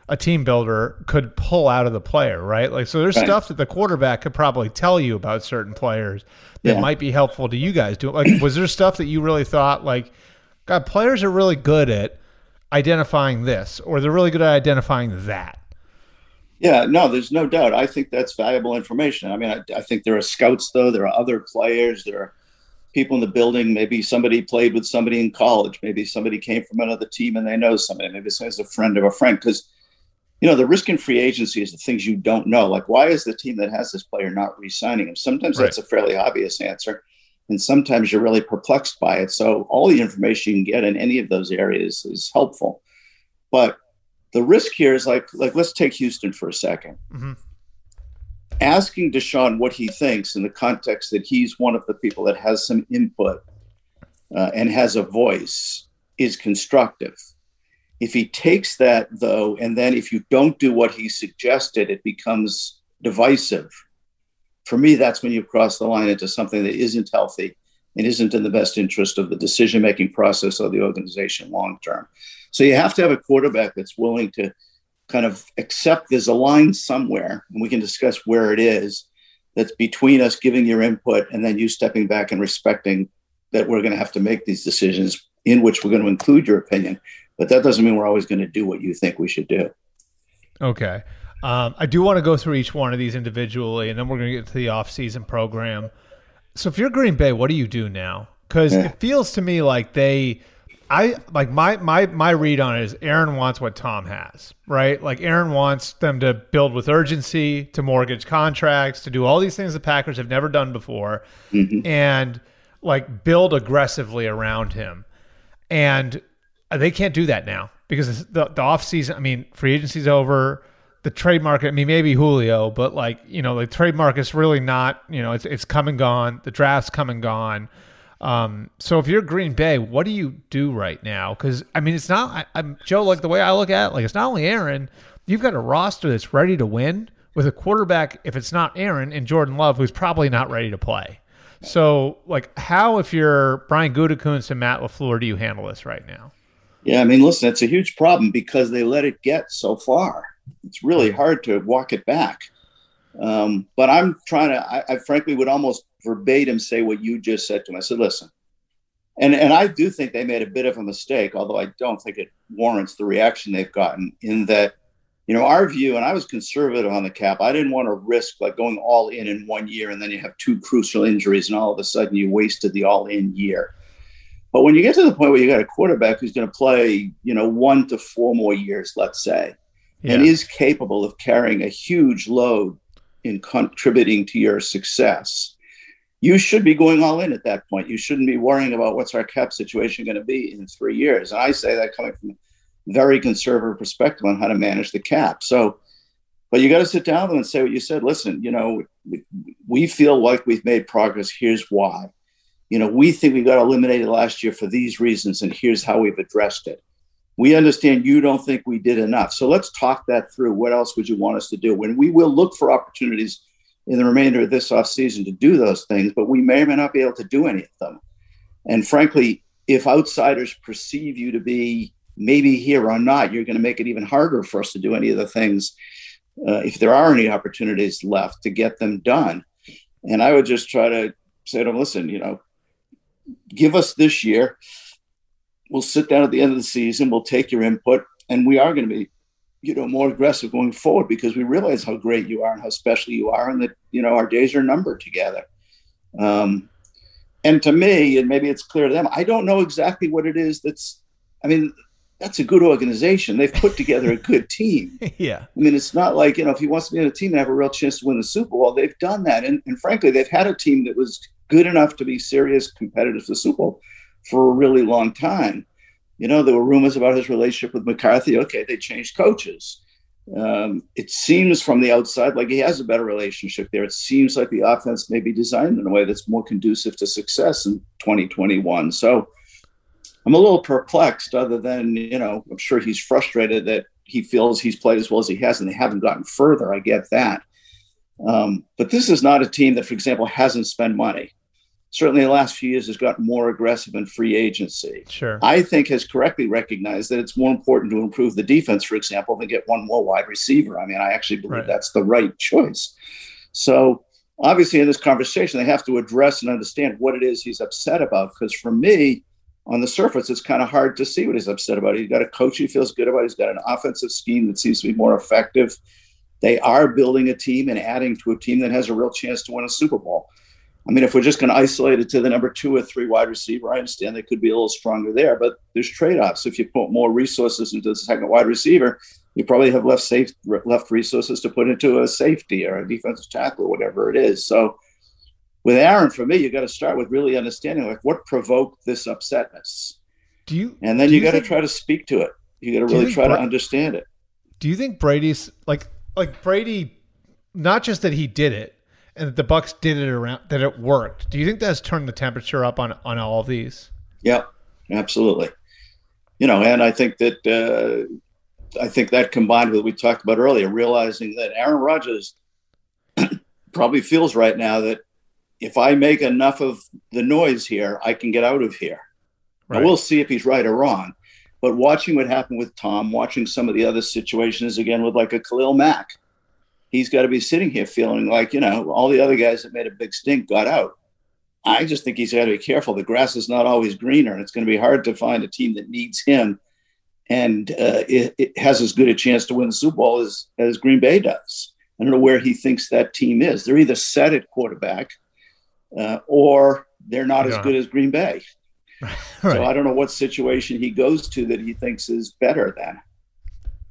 a team builder could pull out of the player, right? Like, so there's right. stuff that the quarterback could probably tell you about certain players that yeah. might be helpful to you guys. Do like, was there stuff that you really thought like, God, players are really good at identifying this, or they're really good at identifying that? Yeah, no, there's no doubt. I think that's valuable information. I mean, I, I think there are scouts, though. There are other players. There are people in the building. Maybe somebody played with somebody in college. Maybe somebody came from another team and they know somebody. Maybe somebody's a friend of a friend. Because you know, the risk in free agency is the things you don't know. Like, why is the team that has this player not re signing him? Sometimes right. that's a fairly obvious answer. And sometimes you're really perplexed by it. So, all the information you can get in any of those areas is helpful. But the risk here is like, like let's take Houston for a 2nd mm-hmm. Asking Deshaun what he thinks in the context that he's one of the people that has some input uh, and has a voice is constructive if he takes that, though, and then if you don't do what he suggested, it becomes divisive. For me, that's when you cross the line into something that isn't healthy and isn't in the best interest of the decision making process of the organization long term. So you have to have a quarterback that's willing to kind of accept there's a line somewhere, and we can discuss where it is that's between us giving your input and then you stepping back and respecting that we're going to have to make these decisions in which we're going to include your opinion but that doesn't mean we're always going to do what you think we should do. Okay. Um, I do want to go through each one of these individually, and then we're going to get to the off-season program. So, if you're Green Bay, what do you do now? Because yeah. it feels to me like they, I like my my my read on it is Aaron wants what Tom has, right? Like Aaron wants them to build with urgency, to mortgage contracts, to do all these things the Packers have never done before, mm-hmm. and like build aggressively around him. And uh, they can't do that now because the, the off season. I mean, free agency's over. The trade market. I mean, maybe Julio, but like you know, the trade market's really not. You know, it's it's come and gone. The draft's come and gone. Um, so if you're Green Bay, what do you do right now? Because I mean, it's not. I, am Joe. Like the way I look at, it, like it's not only Aaron. You've got a roster that's ready to win with a quarterback. If it's not Aaron and Jordan Love, who's probably not ready to play. So, like, how if you're Brian Gutekunst and Matt LaFleur, do you handle this right now? Yeah, I mean, listen, it's a huge problem because they let it get so far. It's really hard to walk it back. Um, but I'm trying to. I, I frankly would almost verbatim say what you just said to him. I said, listen, and and I do think they made a bit of a mistake, although I don't think it warrants the reaction they've gotten. In that, you know, our view, and I was conservative on the cap. I didn't want to risk like going all in in one year, and then you have two crucial injuries, and all of a sudden you wasted the all in year. But when you get to the point where you got a quarterback who's going to play, you know, one to four more years, let's say, yeah. and is capable of carrying a huge load in contributing to your success, you should be going all in at that point. You shouldn't be worrying about what's our cap situation going to be in three years. And I say that coming from a very conservative perspective on how to manage the cap. So, but you got to sit down with them and say what you said. Listen, you know, we, we feel like we've made progress. Here's why. You know, we think we got eliminated last year for these reasons, and here's how we've addressed it. We understand you don't think we did enough. So let's talk that through. What else would you want us to do? When we will look for opportunities in the remainder of this offseason to do those things, but we may or may not be able to do any of them. And frankly, if outsiders perceive you to be maybe here or not, you're going to make it even harder for us to do any of the things, uh, if there are any opportunities left to get them done. And I would just try to say to them, listen, you know, give us this year. We'll sit down at the end of the season. We'll take your input, and we are going to be you know more aggressive going forward because we realize how great you are and how special you are and that you know our days are numbered together. Um, and to me and maybe it's clear to them i don't know exactly what it is that's i mean that's a good organization. They've put together a good team. Yeah. I mean it's not like you know if he wants to be in a team and have a real chance to win the super bowl they've done that. And, and frankly they've had a team that was good enough to be serious competitive for the super bowl for a really long time you know, there were rumors about his relationship with McCarthy. Okay, they changed coaches. Um, it seems from the outside like he has a better relationship there. It seems like the offense may be designed in a way that's more conducive to success in 2021. So I'm a little perplexed, other than, you know, I'm sure he's frustrated that he feels he's played as well as he has and they haven't gotten further. I get that. Um, but this is not a team that, for example, hasn't spent money certainly the last few years has gotten more aggressive in free agency. Sure. I think has correctly recognized that it's more important to improve the defense, for example, than get one more wide receiver. I mean, I actually believe right. that's the right choice. So obviously in this conversation, they have to address and understand what it is he's upset about. Because for me, on the surface, it's kind of hard to see what he's upset about. He's got a coach he feels good about. He's got an offensive scheme that seems to be more effective. They are building a team and adding to a team that has a real chance to win a Super Bowl. I mean, if we're just going to isolate it to the number two or three wide receiver, I understand they could be a little stronger there, but there's trade offs. If you put more resources into the second wide receiver, you probably have left safe left resources to put into a safety or a defensive tackle or whatever it is. So with Aaron, for me, you got to start with really understanding like what provoked this upsetness. Do you? And then you, you got to try to speak to it. You got to really try Bra- to understand it. Do you think Brady's like like Brady? Not just that he did it, and that the Bucs did it around that it worked. Do you think that's turned the temperature up on on all of these? Yeah, absolutely. You know, and I think that uh, I think that combined with what we talked about earlier, realizing that Aaron Rodgers probably feels right now that if I make enough of the noise here, I can get out of here. Right. Now, we'll see if he's right or wrong. But watching what happened with Tom, watching some of the other situations again with like a Khalil Mack, he's got to be sitting here feeling like, you know, all the other guys that made a big stink got out. I just think he's got to be careful. The grass is not always greener, and it's going to be hard to find a team that needs him and uh, it, it, has as good a chance to win the Super Bowl as, as Green Bay does. I don't know where he thinks that team is. They're either set at quarterback uh, or they're not yeah. as good as Green Bay. right. So I don't know what situation he goes to that he thinks is better than.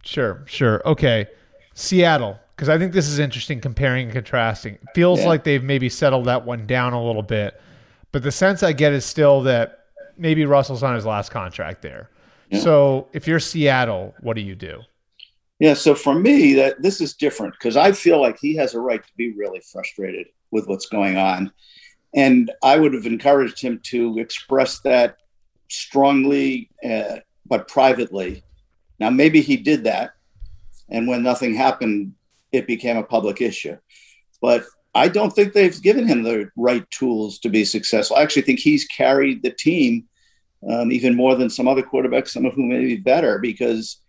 Sure, sure. Okay. Seattle, because I think this is interesting comparing and contrasting. It feels yeah. like they've maybe settled that one down a little bit, but the sense I get is still that maybe Russell's on his last contract there. Yeah. So if you're Seattle, what do you do? Yeah, so for me, that this is different because I feel like he has a right to be really frustrated with what's going on, and I would have encouraged him to express that strongly, uh, but privately. Now, maybe he did that, and when nothing happened, it became a public issue. But I don't think they've given him the right tools to be successful. I actually think he's carried the team um, even more than some other quarterbacks, some of whom may be better because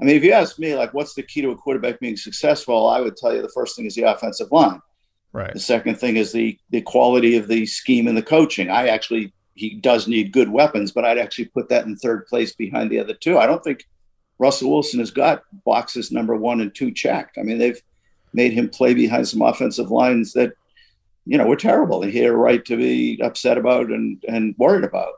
I mean, if you ask me, like, what's the key to a quarterback being successful? I would tell you the first thing is the offensive line. Right. The second thing is the the quality of the scheme and the coaching. I actually he does need good weapons, but I'd actually put that in third place behind the other two. I don't think Russell Wilson has got boxes number one and two checked. I mean, they've made him play behind some offensive lines that, you know, were terrible. He had a right to be upset about and and worried about.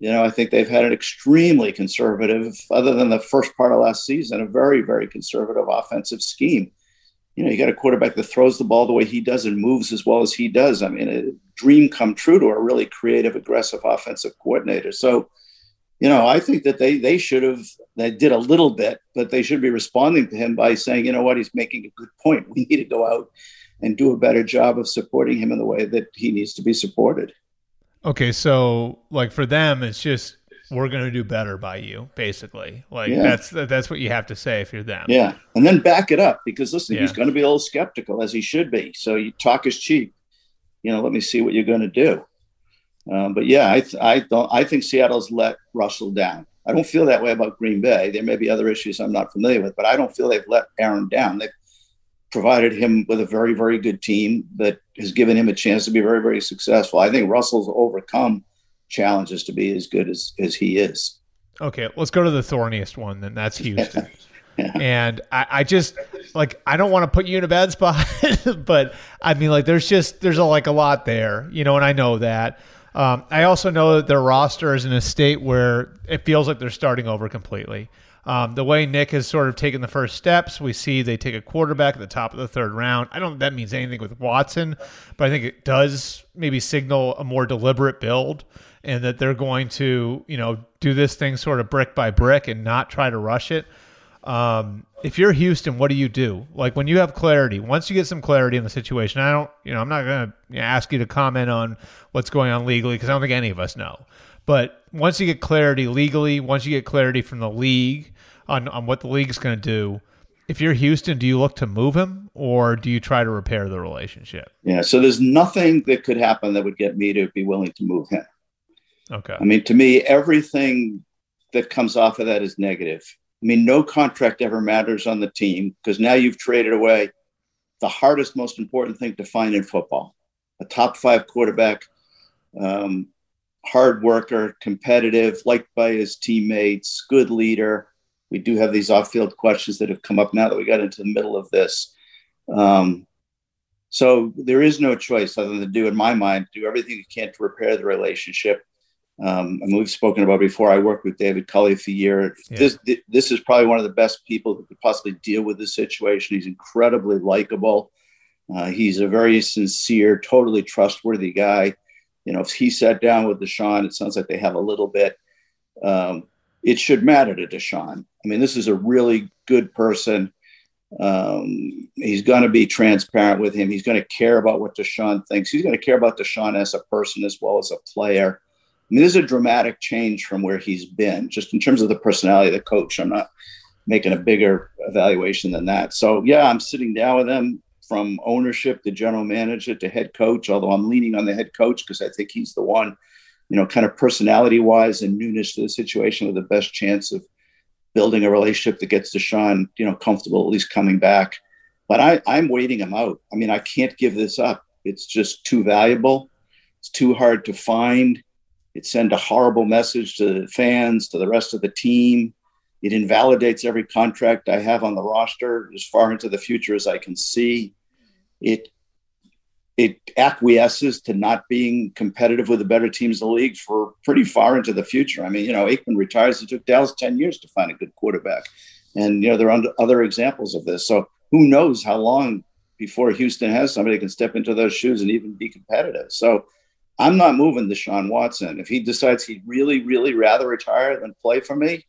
You know, I think they've had an extremely conservative, other than the first part of last season, a very, very conservative offensive scheme. You know, you got a quarterback that throws the ball the way he does and moves as well as he does. I mean, a dream come true to a really creative, aggressive offensive coordinator. So, you know, I think that they they should have they did a little bit, but they should be responding to him by saying, you know what, he's making a good point. We need to go out and do a better job of supporting him in the way that he needs to be supported. Okay, so like for them, it's just we're going to do better by you, basically. Like yeah. that's that's what you have to say if you're them. Yeah, and then back it up because listen, yeah. he's going to be a little skeptical as he should be. So you talk is cheap. You know, let me see what you're going to do. Um, but yeah, I th- I don't I think Seattle's let Russell down. I don't feel that way about Green Bay. There may be other issues I'm not familiar with, but I don't feel they've let Aaron down. They've provided him with a very, very good team that has given him a chance to be very, very successful. I think Russell's overcome challenges to be as good as, as he is. Okay, let's go to the thorniest one, then that's Houston. yeah. And I, I, just like I don't want to put you in a bad spot, but I mean like there's just there's a, like a lot there, you know, and I know that. Um, I also know that their roster is in a state where it feels like they're starting over completely. Um, the way Nick has sort of taken the first steps, we see they take a quarterback at the top of the third round. I don't think that means anything with Watson, but I think it does maybe signal a more deliberate build and that they're going to, you know, do this thing sort of brick by brick and not try to rush it. Um, if you're Houston, what do you do? Like when you have clarity, once you get some clarity in the situation, I don't, you know, I'm not going to ask you to comment on what's going on legally because I don't think any of us know. But once you get clarity legally, once you get clarity from the league, on, on what the league's going to do. If you're Houston, do you look to move him or do you try to repair the relationship? Yeah, so there's nothing that could happen that would get me to be willing to move him. Okay. I mean, to me, everything that comes off of that is negative. I mean, no contract ever matters on the team because now you've traded away the hardest, most important thing to find in football a top five quarterback, um, hard worker, competitive, liked by his teammates, good leader we do have these off-field questions that have come up now that we got into the middle of this. Um, so there is no choice other than to do, in my mind, do everything you can to repair the relationship. Um, and we've spoken about before. I worked with David Culley for a year. Yeah. This this is probably one of the best people who could possibly deal with this situation. He's incredibly likable. Uh, he's a very sincere, totally trustworthy guy. You know, if he sat down with Deshaun, it sounds like they have a little bit. Um, it should matter to Deshaun. I mean, this is a really good person. Um, he's going to be transparent with him. He's going to care about what Deshaun thinks. He's going to care about Deshaun as a person as well as a player. I mean, this is a dramatic change from where he's been, just in terms of the personality of the coach. I'm not making a bigger evaluation than that. So, yeah, I'm sitting down with him from ownership to general manager to head coach, although I'm leaning on the head coach because I think he's the one you know, kind of personality wise and newness to the situation with the best chance of building a relationship that gets Deshaun, you know, comfortable at least coming back. But I, I'm waiting him out. I mean, I can't give this up. It's just too valuable. It's too hard to find. It sends a horrible message to the fans, to the rest of the team. It invalidates every contract I have on the roster as far into the future as I can see. It it acquiesces to not being competitive with the better teams in the league for pretty far into the future. I mean, you know, Aikman retires. It took Dallas 10 years to find a good quarterback. And, you know, there are other examples of this. So who knows how long before Houston has somebody can step into those shoes and even be competitive. So I'm not moving Deshaun Watson. If he decides he'd really, really rather retire than play for me,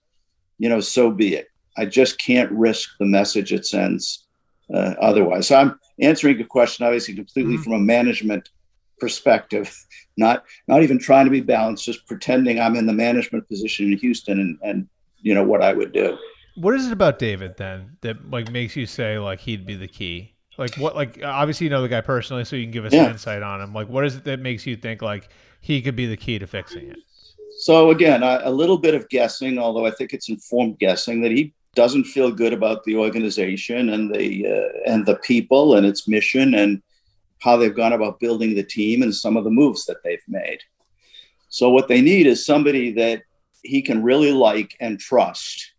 you know, so be it. I just can't risk the message it sends uh, otherwise. So I'm answering a question, obviously, completely mm-hmm. from a management perspective, not not even trying to be balanced, just pretending I'm in the management position in Houston and, and you know what I would do. What is it about David then that like makes you say like he'd be the key? Like what? Like obviously you know the guy personally, so you can give us yeah. insight on him. Like what is it that makes you think like he could be the key to fixing it? So again, a, a little bit of guessing, although I think it's informed guessing that he doesn't feel good about the organization and the uh, and the people and its mission and how they've gone about building the team and some of the moves that they've made. So what they need is somebody that he can really like and trust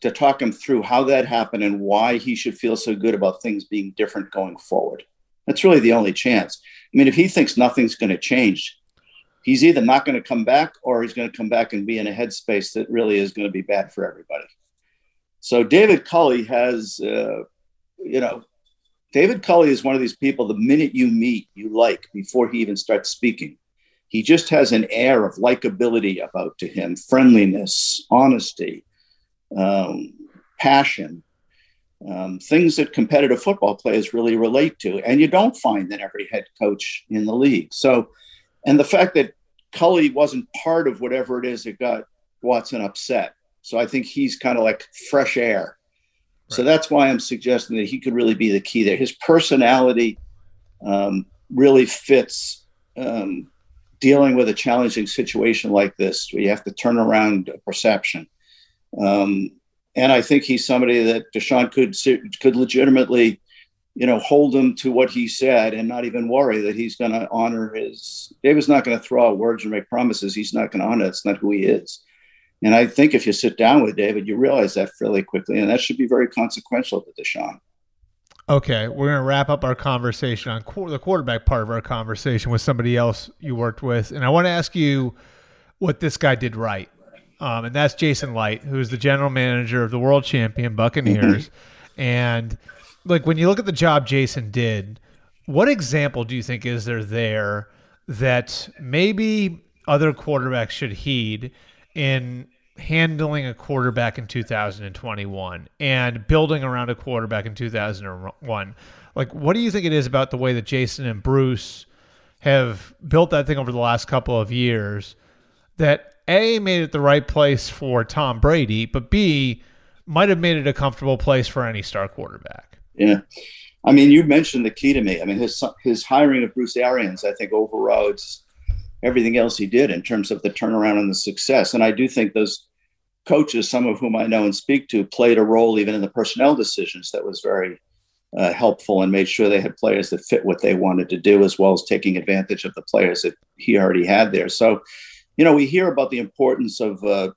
to talk him through how that happened and why he should feel so good about things being different going forward. That's really the only chance. I mean, if he thinks nothing's going to change, he's either not going to come back or he's going to come back and be in a headspace that really is going to be bad for everybody. So David Culley has, uh, you know, David Culley is one of these people. The minute you meet, you like before he even starts speaking. He just has an air of likability about to him, friendliness, honesty, um, passion, um, things that competitive football players really relate to, and you don't find in every head coach in the league. So, and the fact that Culley wasn't part of whatever it is that got Watson upset. So I think he's kind of like fresh air. Right. So that's why I'm suggesting that he could really be the key there. His personality um, really fits um, dealing with a challenging situation like this, where you have to turn around a perception. Um, and I think he's somebody that Deshaun could could legitimately, you know, hold him to what he said and not even worry that he's going to honor his. David's not going to throw out words or make promises. He's not going to honor. It's not who he is. And I think if you sit down with David, you realize that fairly quickly, and that should be very consequential to Deshaun. Okay, we're going to wrap up our conversation on qu- the quarterback part of our conversation with somebody else you worked with, and I want to ask you what this guy did right, um, and that's Jason Licht, who's the general manager of the world champion Buccaneers, and like when you look at the job Jason did, what example do you think is there there that maybe other quarterbacks should heed? in handling a quarterback in 2021 and building around a quarterback in 2001. Like, what do you think it is about the way that Jason and Bruce have built that thing over the last couple of years that A, made it the right place for Tom Brady, but B, might have made it a comfortable place for any star quarterback? Yeah. I mean, you mentioned the key to me. I mean, his his hiring of Bruce Arians, I think, overrides everything else he did in terms of the turnaround and the success. And I do think those coaches, some of whom I know and speak to, played a role even in the personnel decisions that was very uh, helpful and made sure they had players that fit what they wanted to do, as well as taking advantage of the players that he already had there. So, you know, we hear about the importance of uh,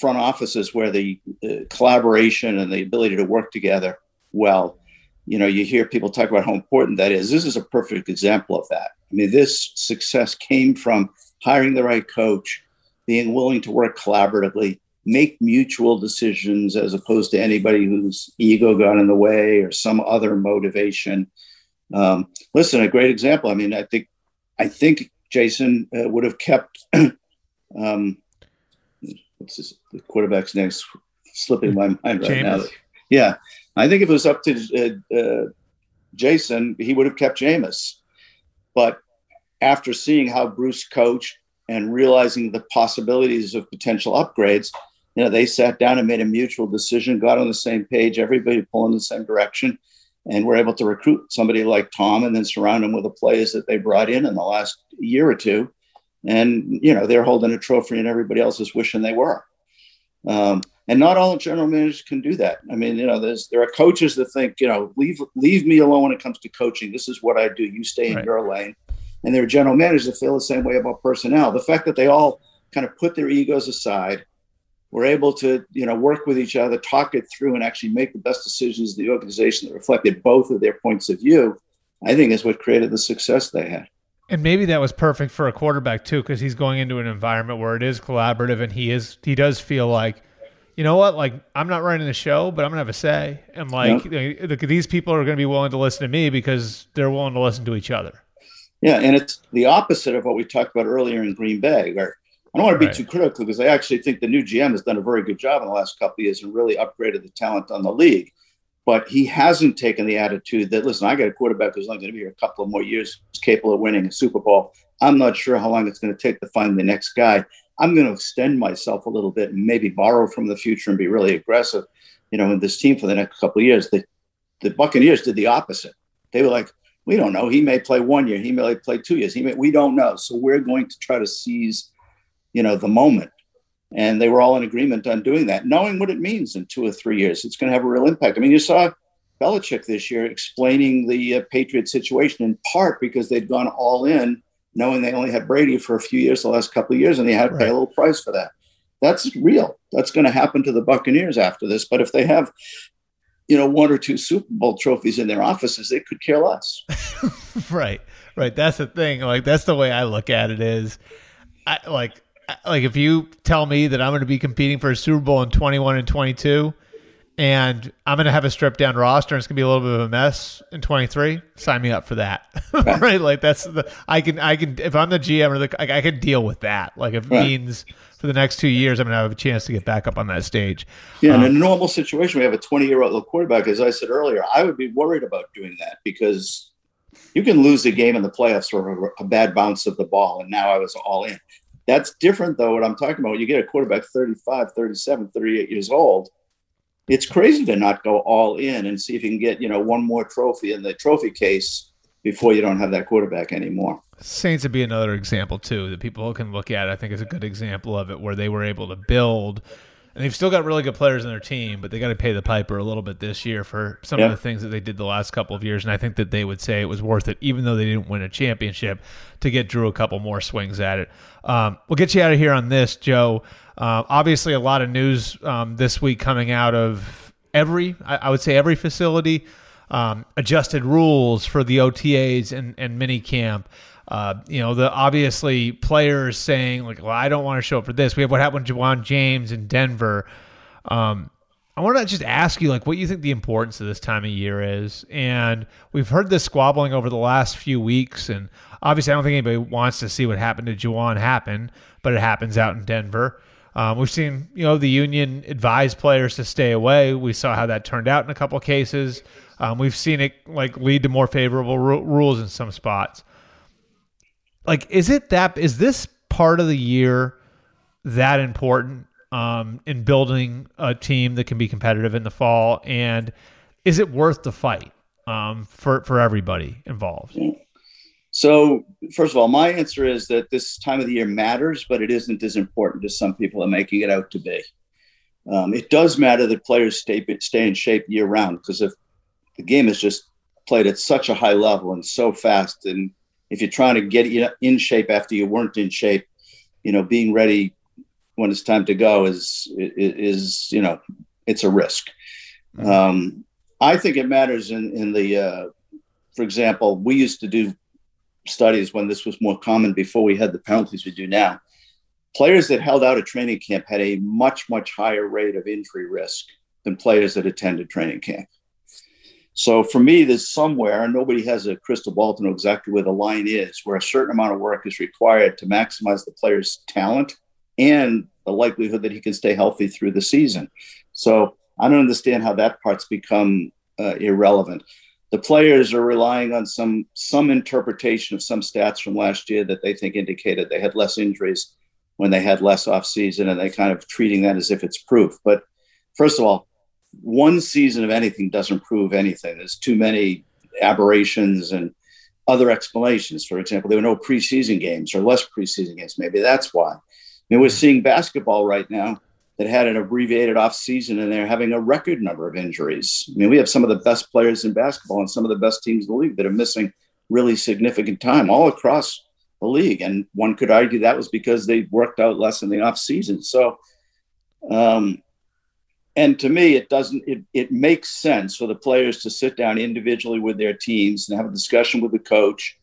front offices where the uh, collaboration and the ability to work together well. You know, you hear people talk about how important that is. This is a perfect example of that. I mean, this success came from hiring the right coach, being willing to work collaboratively, make mutual decisions as opposed to anybody whose ego got in the way or some other motivation. Um, listen, a great example. I mean, I think, I think Jason uh, would have kept. um, what's this, the quarterback's name? Slipping my mind right now. Yeah, I think if it was up to uh, uh, Jason, he would have kept Jameis. But after seeing how Bruce coached and realizing the possibilities of potential upgrades, you know, they sat down and made a mutual decision, got on the same page, everybody pulling the same direction, and were able to recruit somebody like Tom and then surround him with the players that they brought in in the last year or two. And, you know, they're holding a trophy and everybody else is wishing they were. Um, and not all general managers can do that. I mean, you know, there's there are coaches that think, you know, leave leave me alone when it comes to coaching. This is what I do. You stay in right. your lane. And there are general managers that feel the same way about personnel. The fact that they all kind of put their egos aside, were able to, you know, work with each other, talk it through, and actually make the best decisions in the organization that reflected both of their points of view, I think is what created the success they had. And maybe that was perfect for a quarterback too, because he's going into an environment where it is collaborative, and he is he does feel like you know what? Like, I'm not running the show, but I'm gonna have a say, and like, yeah. these people are gonna be willing to listen to me because they're willing to listen to each other. Yeah, and it's the opposite of what we talked about earlier in Green Bay, where I don't want to be right. too critical because I actually think the new GM has done a very good job in the last couple of years and really upgraded the talent on the league. But he hasn't taken the attitude that, listen, I got a quarterback who's only going to be here a couple of more years, who's capable of winning a Super Bowl. I'm not sure how long it's going to take to find the next guy. I'm going to extend myself a little bit and maybe borrow from the future and be really aggressive, you know, in this team for the next couple of years. The, the Buccaneers did the opposite. They were like, we don't know. He may play one year. He may play two years. He may, we don't know. So we're going to try to seize, you know, the moment. And they were all in agreement on doing that, knowing what it means in two or three years. It's going to have a real impact. I mean, you saw Belichick this year explaining the uh, Patriot situation in part because they'd gone all in, knowing they only had Brady for a few years, the last couple of years, and they had to right. pay a little price for that. That's real. That's going to happen to the Buccaneers after this. But if they have, you know, one or two Super Bowl trophies in their offices, they could care less. right, right. That's the thing. Like that's the way I look at it. Is I like like if you tell me that I'm going to be competing for a Super Bowl in 21 and 22 and I'm going to have a stripped down roster and it's going to be a little bit of a mess in 23, sign me up for that. right? Like that's the I can I can if I'm the GM or the I, I can deal with that. Like if it right. means for the next 2 years I'm going to have a chance to get back up on that stage. Yeah, um, in a um, normal situation we have a 20-year-old quarterback as I said earlier, I would be worried about doing that because you can lose a game in the playoffs for a bad bounce of the ball and now I was all in. That's different, though, what I'm talking about. You get a quarterback 35, 37, 38 years old. It's crazy to not go all in and see if you can get, you know, one more trophy in the trophy case before you don't have that quarterback anymore. Saints would be another example, too, that people can look at. I think is a good example of it where they were able to build – and they've still got really good players in their team, but they got to pay the piper a little bit this year for some of the things that they did the last couple of years. And I think that they would say it was worth it, even though they didn't win a championship, to get Drew a couple more swings at it. Um, we'll get you out of here on this, Joe. Uh, obviously, a lot of news um, this week coming out of every, I, I would say, every facility. Um, adjusted rules for the OTAs and, and mini camp. Uh, you know, the obviously players saying like, "Well, I don't want to show up for this." We have what happened to Ja'Wuan James in Denver. Um, I want to just ask you like what you think the importance of this time of year is, and we've heard this squabbling over the last few weeks, and obviously I don't think anybody wants to see what happened to Ja'Wuan happen, but it happens out in Denver. Um, we've seen, you know, the union advise players to stay away. We saw how that turned out in a couple cases. Um, we've seen it like lead to more favorable ru- rules in some spots like is it that is this part of the year that important um, in building a team that can be competitive in the fall? And is it worth the fight um, for for everybody involved? So first of all my answer is that this time of the year matters but it isn't as important as some people are making it out to be. Um, it does matter that players stay stay in shape year round because if the game is just played at such a high level and so fast and if you're trying to get in shape after you weren't in shape, you know, being ready when it's time to go is is you know it's a risk. Mm-hmm. Um, I think it matters in in the, uh, for example, we used to do studies when this was more common before we had the penalties we do now. Players that held out at training camp had a much much higher rate of injury risk than players that attended training camp. So for me, there's somewhere, nobody has a crystal ball to know exactly where the line is, where a certain amount of work is required to maximize the player's talent and the likelihood that he can stay healthy through the season. So I don't understand how that part's become uh, irrelevant. The players are relying on some some interpretation of some stats from last year that they think indicated they had less injuries when they had less off season, and they kind of treating that as if it's proof. But first of all, one season of anything doesn't prove anything. There's too many aberrations and other explanations. For example, there were no preseason games or less preseason games. Maybe that's why. I mean, we're seeing basketball right now that had an abbreviated off season and they're having a record number of injuries. I mean, we have some of the best players in basketball and some of the best teams in the league that are missing really significant time all across the league. And one could argue that was because they worked out less in the off season. So, um, and to me it doesn't it, it makes sense for the players to sit down individually with their teams and have a discussion with the coach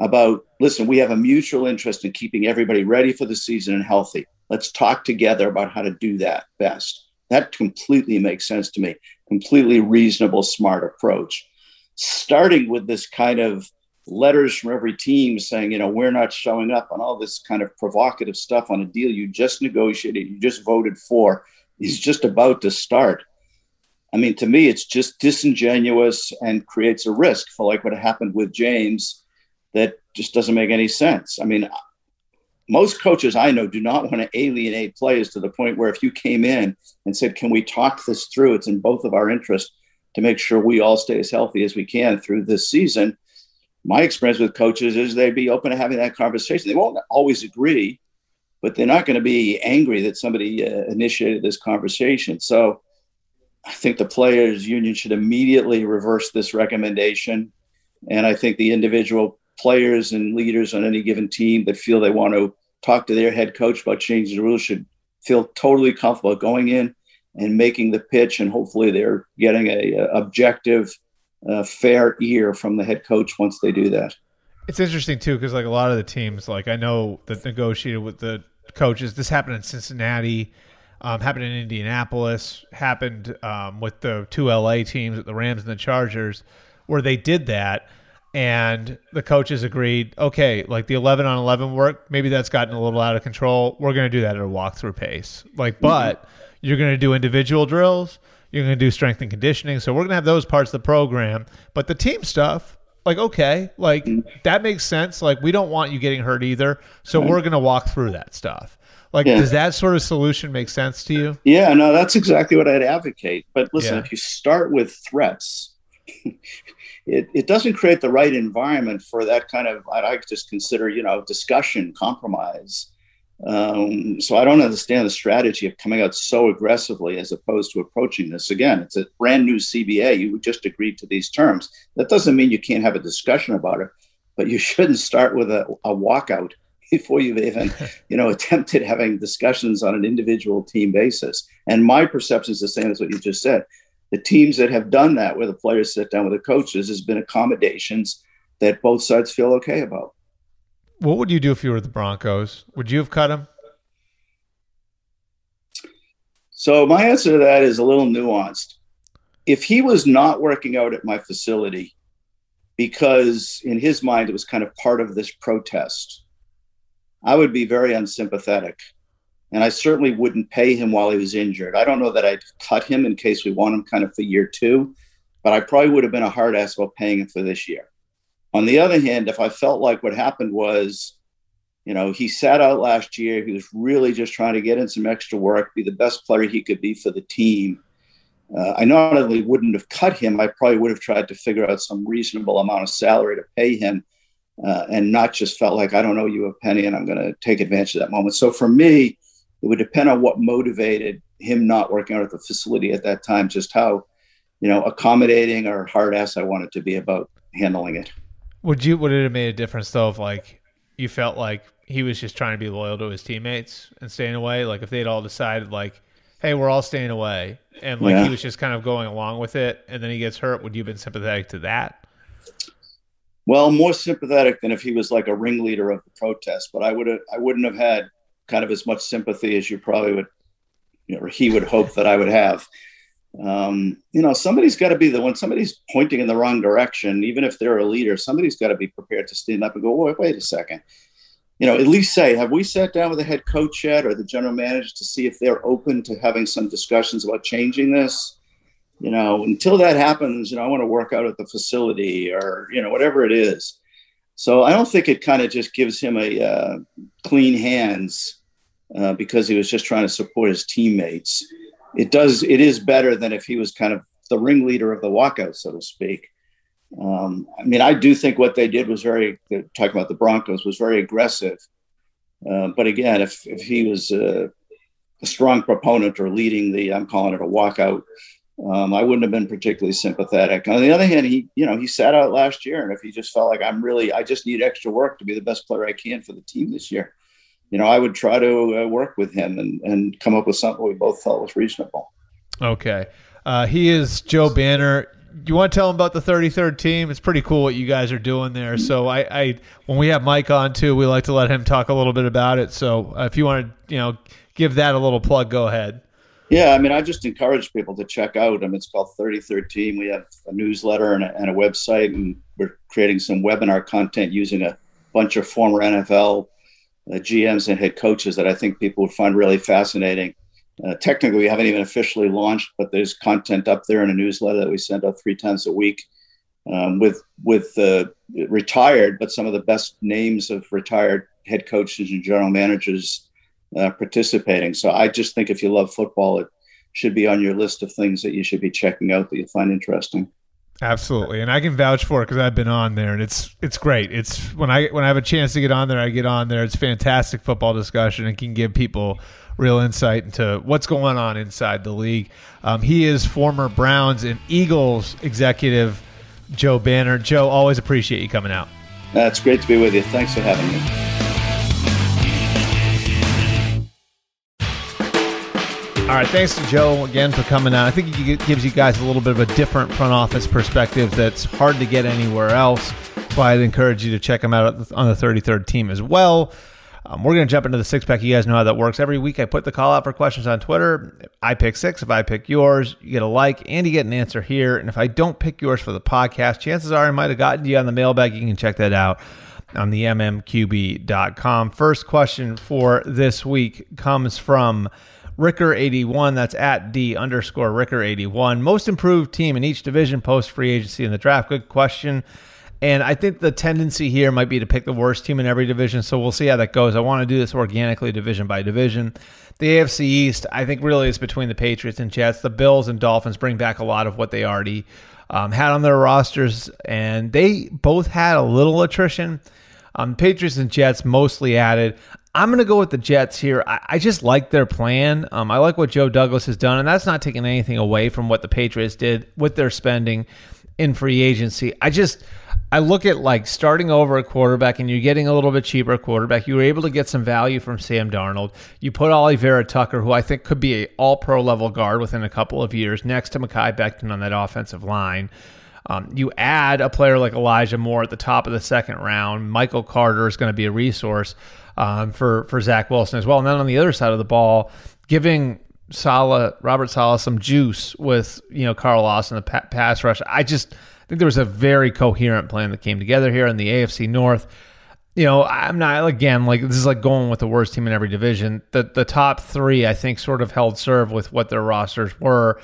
about listen we have a mutual interest in keeping everybody ready for the season and healthy. Let's talk together about how to do that best. That completely makes sense to me. Completely reasonable smart approach. Starting with this kind of letters from every team saying, you know, we're not showing up on all this kind of provocative stuff on a deal you just negotiated, you just voted for, is just about to start. I mean, to me, it's just disingenuous and creates a risk for like what happened with James that just doesn't make any sense. I mean, most coaches I know do not want to alienate players to the point where if you came in and said, Can we talk this through? It's in both of our interests to make sure we all stay as healthy as we can through this season my experience with coaches is they'd be open to having that conversation. They won't always agree, but they're not going to be angry that somebody uh, initiated this conversation. So I think the players union should immediately reverse this recommendation. And I think the individual players and leaders on any given team that feel they want to talk to their head coach about changing the rules should feel totally comfortable going in and making the pitch. And hopefully they're getting a, a objective a fair ear from the head coach once they do that. It's interesting too because like a lot of the teams, like I know that negotiated with the coaches. This happened in Cincinnati, um, happened in Indianapolis, happened um, with the two LA teams, the Rams and the Chargers, where they did that, and the coaches agreed. Okay, like the eleven on eleven work, maybe that's gotten a little out of control. We're going to do that at a walkthrough pace. Like, but mm-hmm. you're going to do individual drills you're going to do strength and conditioning. So we're going to have those parts of the program. But the team stuff, like, okay, like mm-hmm. that makes sense. Like, we don't want you getting hurt either. So we're mm-hmm. going to walk through that stuff. Like, yeah. does that sort of solution make sense to you? Yeah, no, that's exactly what I'd advocate. But listen, yeah. if you start with threats, it, it doesn't create the right environment for that kind of, I just consider, you know, discussion, compromise. Um, so I don't understand the strategy of coming out so aggressively as opposed to approaching this. Again, it's a brand new CBA. You just agreed to these terms. That doesn't mean you can't have a discussion about it, but you shouldn't start with a, a walkout before you've even, you know, attempted having discussions on an individual team basis. And my perception is the same as what you just said. The teams that have done that, where the players sit down with the coaches, has been accommodations that both sides feel okay about. What would you do if you were the Broncos? Would you have cut him? So my answer to that is a little nuanced. If he was not working out at my facility because in his mind it was kind of part of this protest, I would be very unsympathetic. And I certainly wouldn't pay him while he was injured. I don't know that I'd cut him in case we want him kind of for year two, but I probably would have been a hard ass about paying him for this year. On the other hand, if I felt like what happened was, you know, he sat out last year, he was really just trying to get in some extra work, be the best player he could be for the team. Uh, I not only wouldn't have cut him, I probably would have tried to figure out some reasonable amount of salary to pay him uh, and not just felt like I don't owe you a penny and I'm going to take advantage of that moment. So for me, it would depend on what motivated him not working out at the facility at that time, just how, you know, accommodating or hard ass I wanted to be about handling it. Would you would it have made a difference though if like you felt like he was just trying to be loyal to his teammates and staying away? Like if they'd all decided like, hey, we're all staying away, and like yeah. he was just kind of going along with it, and then he gets hurt, would you have been sympathetic to that? Well, more sympathetic than if he was like a ringleader of the protest, but I would have I wouldn't have had kind of as much sympathy as you probably would, you know, or he would hope that I would have um, you know, somebody's got to be the when somebody's pointing in the wrong direction, even if they're a leader, somebody's got to be prepared to stand up and go, wait, wait a second. You know, at least say, have we sat down with the head coach yet or the general manager to see if they're open to having some discussions about changing this? You know, until that happens, you know, I want to work out at the facility or, you know, whatever it is. So I don't think it kind of just gives him a uh, clean hands uh, because he was just trying to support his teammates it does it is better than if he was kind of the ringleader of the walkout, so to speak. Um, I mean, I do think what they did was very talking about the Broncos was very aggressive. Uh, but again, if if he was uh, a strong proponent or leading the, I'm calling it a walkout, um, I wouldn't have been particularly sympathetic. On the other hand, he you know he sat out last year, and if he just felt like I'm really I just need extra work to be the best player I can for the team this year, you know, I would try to uh, work with him and, and come up with something we both felt was reasonable. Okay. Uh, he is Joe Banner. You want to tell him about the 33rd team? It's pretty cool what you guys are doing there. So I, I when we have Mike on too, we like to let him talk a little bit about it. So uh, if you want to, you know, give that a little plug, go ahead. Yeah, I mean, I just encourage people to check out. I mean, it's called 3013. We have a newsletter and a, and a website, and we're creating some webinar content using a bunch of former NFL uh, GMs and head coaches that I think people would find really fascinating. Uh, technically, we haven't even officially launched, but there's content up there in a newsletter that we send out three times a week um, with with uh, retired, but some of the best names of retired head coaches and general managers uh, participating. So I just think if you love football, it should be on your list of things that you should be checking out that you find interesting. Absolutely, and I can vouch for it because I've been on there, and it's it's great. It's when I when I have a chance to get on there, I get on there. It's fantastic football discussion and can give people real insight into what's going on inside the league. Um, he is former Browns and Eagles executive Joe Banner. Joe, always appreciate you coming out. That's great to be with you. Thanks for having me. All right, thanks to Joe again for coming out. I think it gives you guys a little bit of a different front office perspective that's hard to get anywhere else. Why I'd encourage you to check him out on the 33rd team as well. Um, we're going to jump into the six pack. You guys know how that works. Every week I put the call out for questions on Twitter. I pick six. If I pick yours, you get a like and you get an answer here. And if I don't pick yours for the podcast, chances are I might have gotten you on the mailbag. You can check that out on the mmqb.com. First question for this week comes from Ricker81. That's at D underscore Ricker81. Most improved team in each division post free agency in the draft. Good question. And I think the tendency here might be to pick the worst team in every division. So we'll see how that goes. I want to do this organically, division by division. The AFC East, I think, really is between the Patriots and Jets. The Bills and Dolphins bring back a lot of what they already um, had on their rosters, and they both had a little attrition. Um, Patriots and Jets mostly added. I'm going to go with the Jets here. I, I just like their plan. Um, I like what Joe Douglas has done, and that's not taking anything away from what the Patriots did with their spending in free agency. I just. I look at like starting over a quarterback and you're getting a little bit cheaper quarterback. You were able to get some value from Sam Darnold. You put Alijah Vera-Tucker, who I think could be a all pro level guard within a couple of years, next to Mekhi Becton on that offensive line. Um, you add a player like Elijah Moore at the top of the second round. Michael Carter is going to be a resource um, for for Zach Wilson as well. And then on the other side of the ball, giving Saleh, Robert Saleh, some juice with you know Carl Lawson, the pa- pass rush. I just think there was a very coherent plan that came together here in the AFC North. You know, I'm not again like this is like going with the worst team in every division. The the top three, I think, sort of held serve with what their rosters were.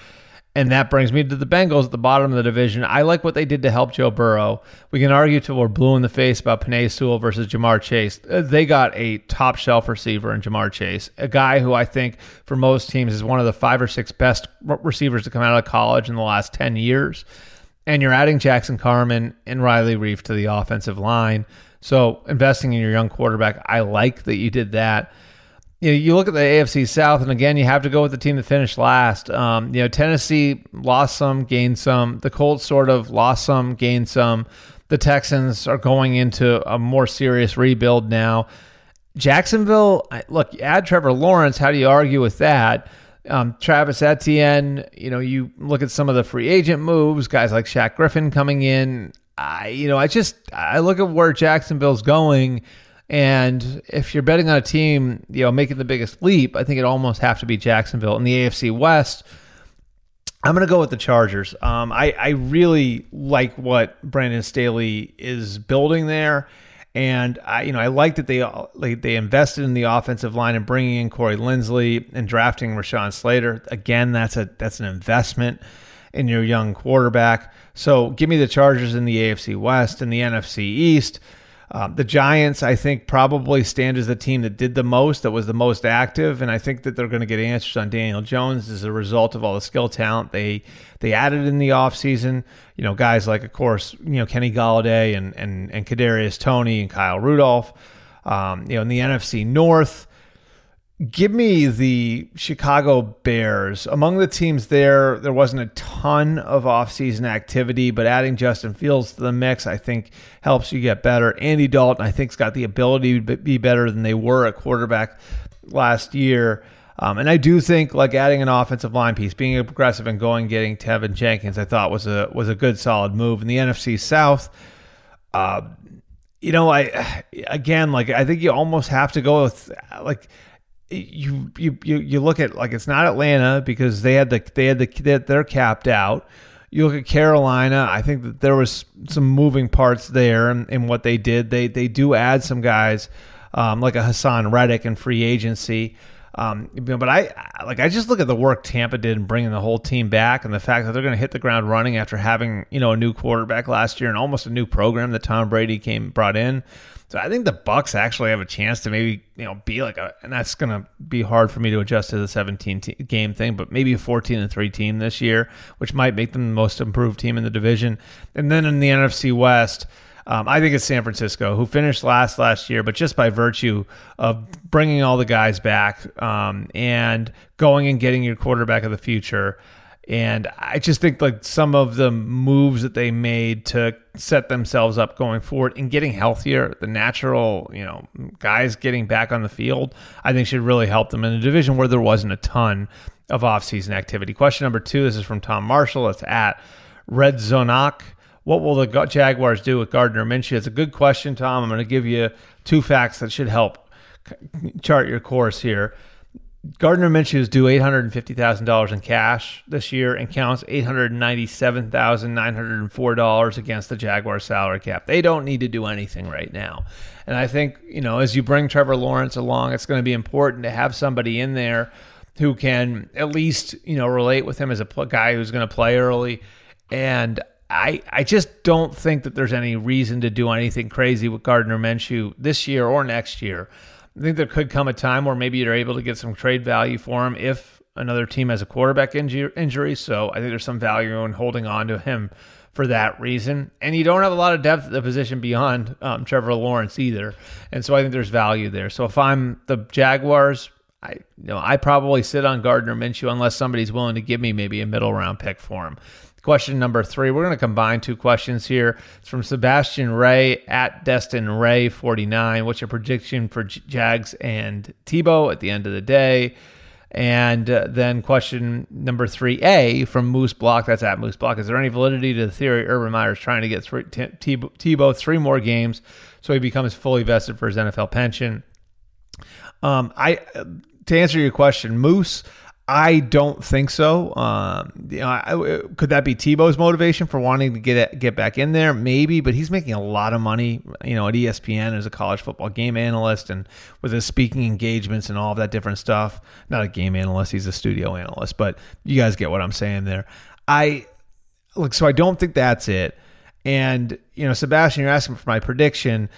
And that brings me to the Bengals at the bottom of the division. I like what they did to help Joe Burrow. We can argue till we're blue in the face about Penei Sewell versus Ja'Marr Chase. Uh, they got a top shelf receiver in Ja'Marr Chase, a guy who I think for most teams is one of the five or six best receivers to come out of college in the last 10 years. And you're adding Jackson Carman and Riley Reiff to the offensive line. So investing in your young quarterback, I like that you did that you know, you look at the AFC South, and again, you have to go with the team that finished last. Um, you know, Tennessee lost some, gained some. The Colts sort of lost some, gained some. The Texans are going into a more serious rebuild now. Jacksonville, look, add Trevor Lawrence. How do you argue with that? Um, Travis Etienne, you know, you look at some of the free agent moves, guys like Shaq Griffin coming in. I, you know, I just I look at where Jacksonville's going and if you're betting on a team, you know, making the biggest leap, I think it almost have to be Jacksonville in the AFC West. I'm going to go with the Chargers. Um, I, I really like what Brandon Staley is building there. And I, you know, I like that they like they invested in the offensive line and bringing in Corey Linsley and drafting Rashawn Slater. Again, that's a that's an investment in your young quarterback. So give me the Chargers in the AFC West and the NFC East. Um, the Giants, I think, probably stand as the team that did the most, that was the most active, and I think that they're going to get answers on Daniel Jones as a result of all the skill talent they they added in the offseason. You know, guys like, of course, you know Kenny Golladay and and and Kadarius Toney and Kyle Rudolph. Um, you know, in the NFC North, Give me the Chicago Bears. Among the teams there, there wasn't a ton of offseason activity, but adding Justin Fields to the mix, I think, helps you get better. Andy Dalton, I think, has got the ability to be better than they were at quarterback last year. Um, and I do think like adding an offensive line piece, being aggressive and going getting Teven Jenkins, I thought was a was a good solid move. In the NFC South, uh, you know, I again like I think you almost have to go with like you you you look at like it's not Atlanta because they had the they had the they're capped out. You look at Carolina. I think that there was some moving parts there in what they did. They they do add some guys um, like a Haason Reddick in free agency. Um, but I like I just look at the work Tampa did in bringing the whole team back, and the fact that they're going to hit the ground running after having you know a new quarterback last year and almost a new program that Tom Brady came brought in. So I think the Bucs actually have a chance to maybe you know be like a, and that's going to be hard for me to adjust to the 17 te- game thing, but maybe a 14 and three team this year, which might make them the most improved team in the division. And then in the NFC West. Um, I think it's San Francisco, who finished last last year, but just by virtue of bringing all the guys back um, and going and getting your quarterback of the future. And I just think like some of the moves that they made to set themselves up going forward and getting healthier, the natural, you know, guys getting back on the field, I think should really help them in a division where there wasn't a ton of offseason activity. Question number two this is from Tom Marshall. It's at Red Zonak. What will the Jaguars do with Gardner Minshew? It's a good question, Tom. I'm going to give you two facts that should help chart your course here. Gardner Minshew is due $850,000 in cash this year and counts $897,904 against the Jaguars salary cap. They don't need to do anything right now. And I think, you know, as you bring Trevor Lawrence along, it's going to be important to have somebody in there who can at least, you know, relate with him as a guy who's going to play early. And I, I just don't think that there's any reason to do anything crazy with Gardner Minshew this year or next year. I think there could come a time where maybe you're able to get some trade value for him if another team has a quarterback injury. So I think there's some value in holding on to him for that reason. And you don't have a lot of depth at the position beyond um, Trevor Lawrence either. And so I think there's value there. So if I'm the Jaguars, I you know I probably sit on Gardner Minshew unless somebody's willing to give me maybe a middle round pick for him. Question number three. We're going to combine two questions here. It's from Sebastian Ray at Destin Ray 49. What's your prediction for Jags and Tebow at the end of the day? And uh, then question number three A from Moose Block. That's at Moose Block. Is there any validity to the theory Urban Meyer is trying to get three, Tebow, three more games so he becomes fully vested for his NFL pension? Um, I to answer your question, Moose. I don't think so. Um, you know, I, could that be Tebow's motivation for wanting to get get back in there? Maybe, but he's making a lot of money. You know, at ESPN as a college football game analyst, and with his speaking engagements and all of that different stuff. Not a game analyst; he's a studio analyst. But you guys get what I'm saying there. I look, so I don't think that's it. And you know, Sebastian, you're asking for my prediction.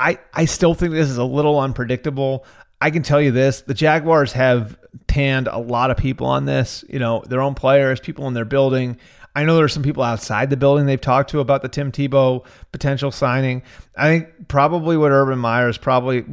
I I still think this is a little unpredictable. I can tell you this: the Jaguars have tanned a lot of people on this. You know, their own players, people in their building. I know there are some people outside the building they've talked to about the Tim Tebow potential signing. I think probably what Urban Meyer is probably,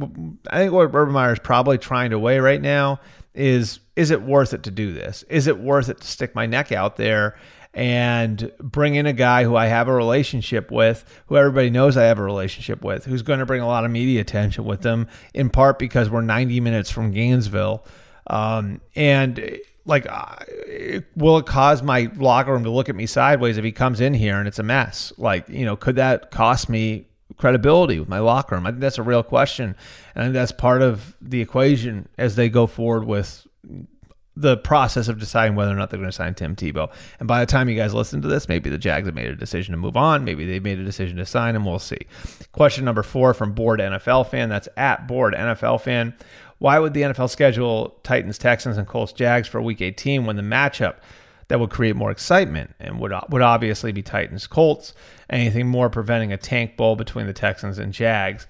I think what Urban Meyer is probably trying to weigh right now is, is it worth it to do this? Is it worth it to stick my neck out there and bring in a guy who I have a relationship with, who everybody knows I have a relationship with, who's going to bring a lot of media attention with them, in part because we're 90 minutes from Gainesville. Um, and like, will it cause my locker room to look at me sideways if he comes in here and it's a mess? Like, you know, could that cost me credibility with my locker room? I think that's a real question. And that's part of the equation as they go forward with the process of deciding whether or not they're going to sign Tim Tebow. And by the time you guys listen to this, maybe the Jags have made a decision to move on. Maybe they made a decision to sign him. We'll see. Question number four from Board NFL fan. That's at Board NFL fan. Why would the NFL schedule Titans, Texans, and Colts, Jags for Week 18 when the matchup that would create more excitement and would would obviously be Titans, Colts? Anything more preventing a tank bowl between the Texans and Jags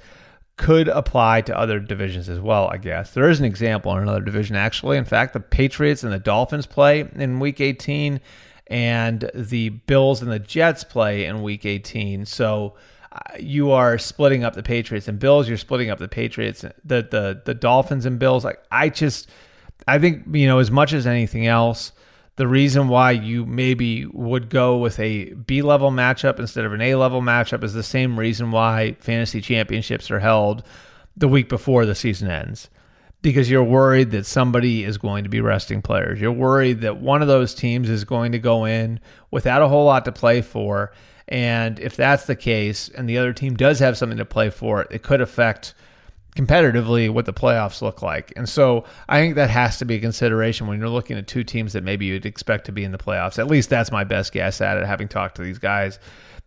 could apply to other divisions as well. I guess there is an example in another division actually. In fact, the Patriots and the Dolphins play in Week 18, and the Bills and the Jets play in Week 18. So uh, you are splitting up the Patriots and Bills. You're splitting up the Patriots, the the the Dolphins and Bills. Like I just, I think you know as much as anything else, the reason why you maybe would go with a B level matchup instead of an A level matchup is the same reason why fantasy championships are held the week before the season ends. Because you're worried that somebody is going to be resting players. You're worried that one of those teams is going to go in without a whole lot to play for and if that's the case, and the other team does have something to play for, it could affect competitively what the playoffs look like. And so I think that has to be a consideration when you're looking at two teams that maybe you'd expect to be in the playoffs. At least that's my best guess at it, having talked to these guys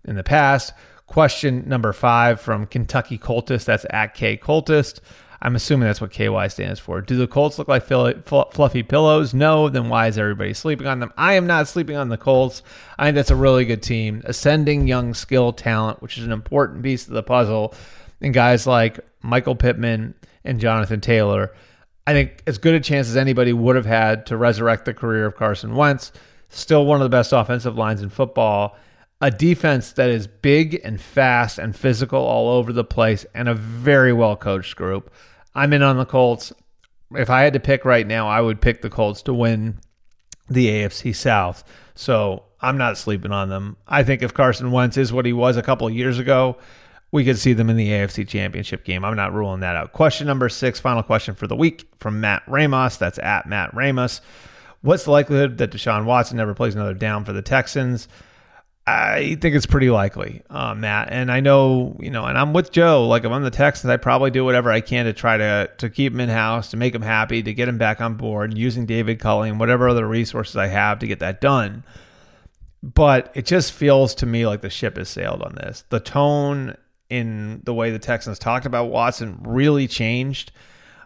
in the past. Question number five from Kentucky Coltist. That's at K Coltist. I'm assuming that's what KY stands for. Do the Colts look like fluffy pillows? No. Then why is everybody sleeping on them? I am not sleeping on the Colts. I think that's a really good team. Ascending young skill talent, which is an important piece of the puzzle. And guys like Michael Pittman and Jonathan Taylor, I think as good a chance as anybody would have had to resurrect the career of Carson Wentz. Still one of the best offensive lines in football a defense that is big and fast and physical all over the place and a very well coached group. I'm in on the Colts. If I had to pick right now, I would pick the Colts to win the AFC South. So I'm not sleeping on them. I think if Carson Wentz is what he was a couple of years ago, we could see them in the AFC Championship game. I'm not ruling that out. Question number six, final question for the week from Matt Ramos. That's at Matt Ramos. What's the likelihood that Deshaun Watson never plays another down for the Texans? I think it's pretty likely, uh, Matt. And I know, you know, and I'm with Joe. Like if I'm the Texans, I probably do whatever I can to try to to keep him in house, to make him happy, to get him back on board, using David Culley and whatever other resources I have to get that done. But it just feels to me like the ship has sailed on this. The tone in the way the Texans talked about Watson really changed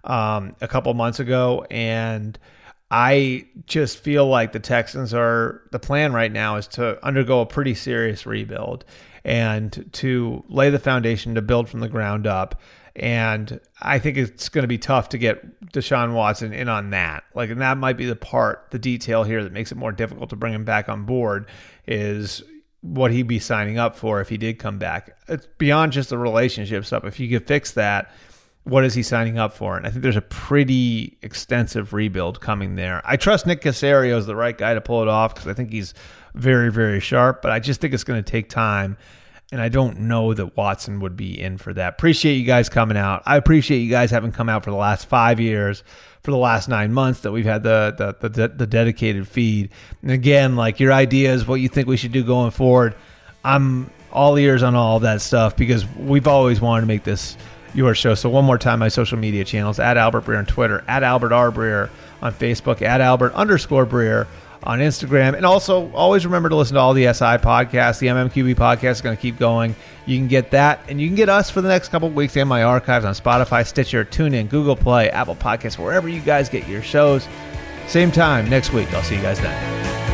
um, a couple months ago, and I just feel like the Texans are the plan right now is to undergo a pretty serious rebuild and to lay the foundation to build from the ground up. And I think it's going to be tough to get Deshaun Watson in on that. Like, and that might be the part, the detail here that makes it more difficult to bring him back on board is what he'd be signing up for if he did come back. It's beyond just the relationship stuff. If you could fix that, what is he signing up for? And I think there's a pretty extensive rebuild coming there. I trust Nick Caserio is the right guy to pull it off because I think he's very, very sharp, but I just think it's going to take time. And I don't know that Watson would be in for that. Appreciate you guys coming out. I appreciate you guys having come out for the last five years, for the last nine months that we've had the the the, the dedicated feed. And again, like your ideas, what you think we should do going forward. I'm all ears on all that stuff because we've always wanted to make this your show. So one more time, my social media channels at Albert Breer on Twitter, at Albert R Breer on Facebook, at Albert underscore Breer on Instagram, and also always remember to listen to all the SI podcasts. The MMQB podcast is going to keep going. You can get that, and you can get us for the next couple weeks and my archives on Spotify, Stitcher, TuneIn, Google Play, Apple Podcasts, wherever you guys get your shows. Same time next week. I'll see you guys then.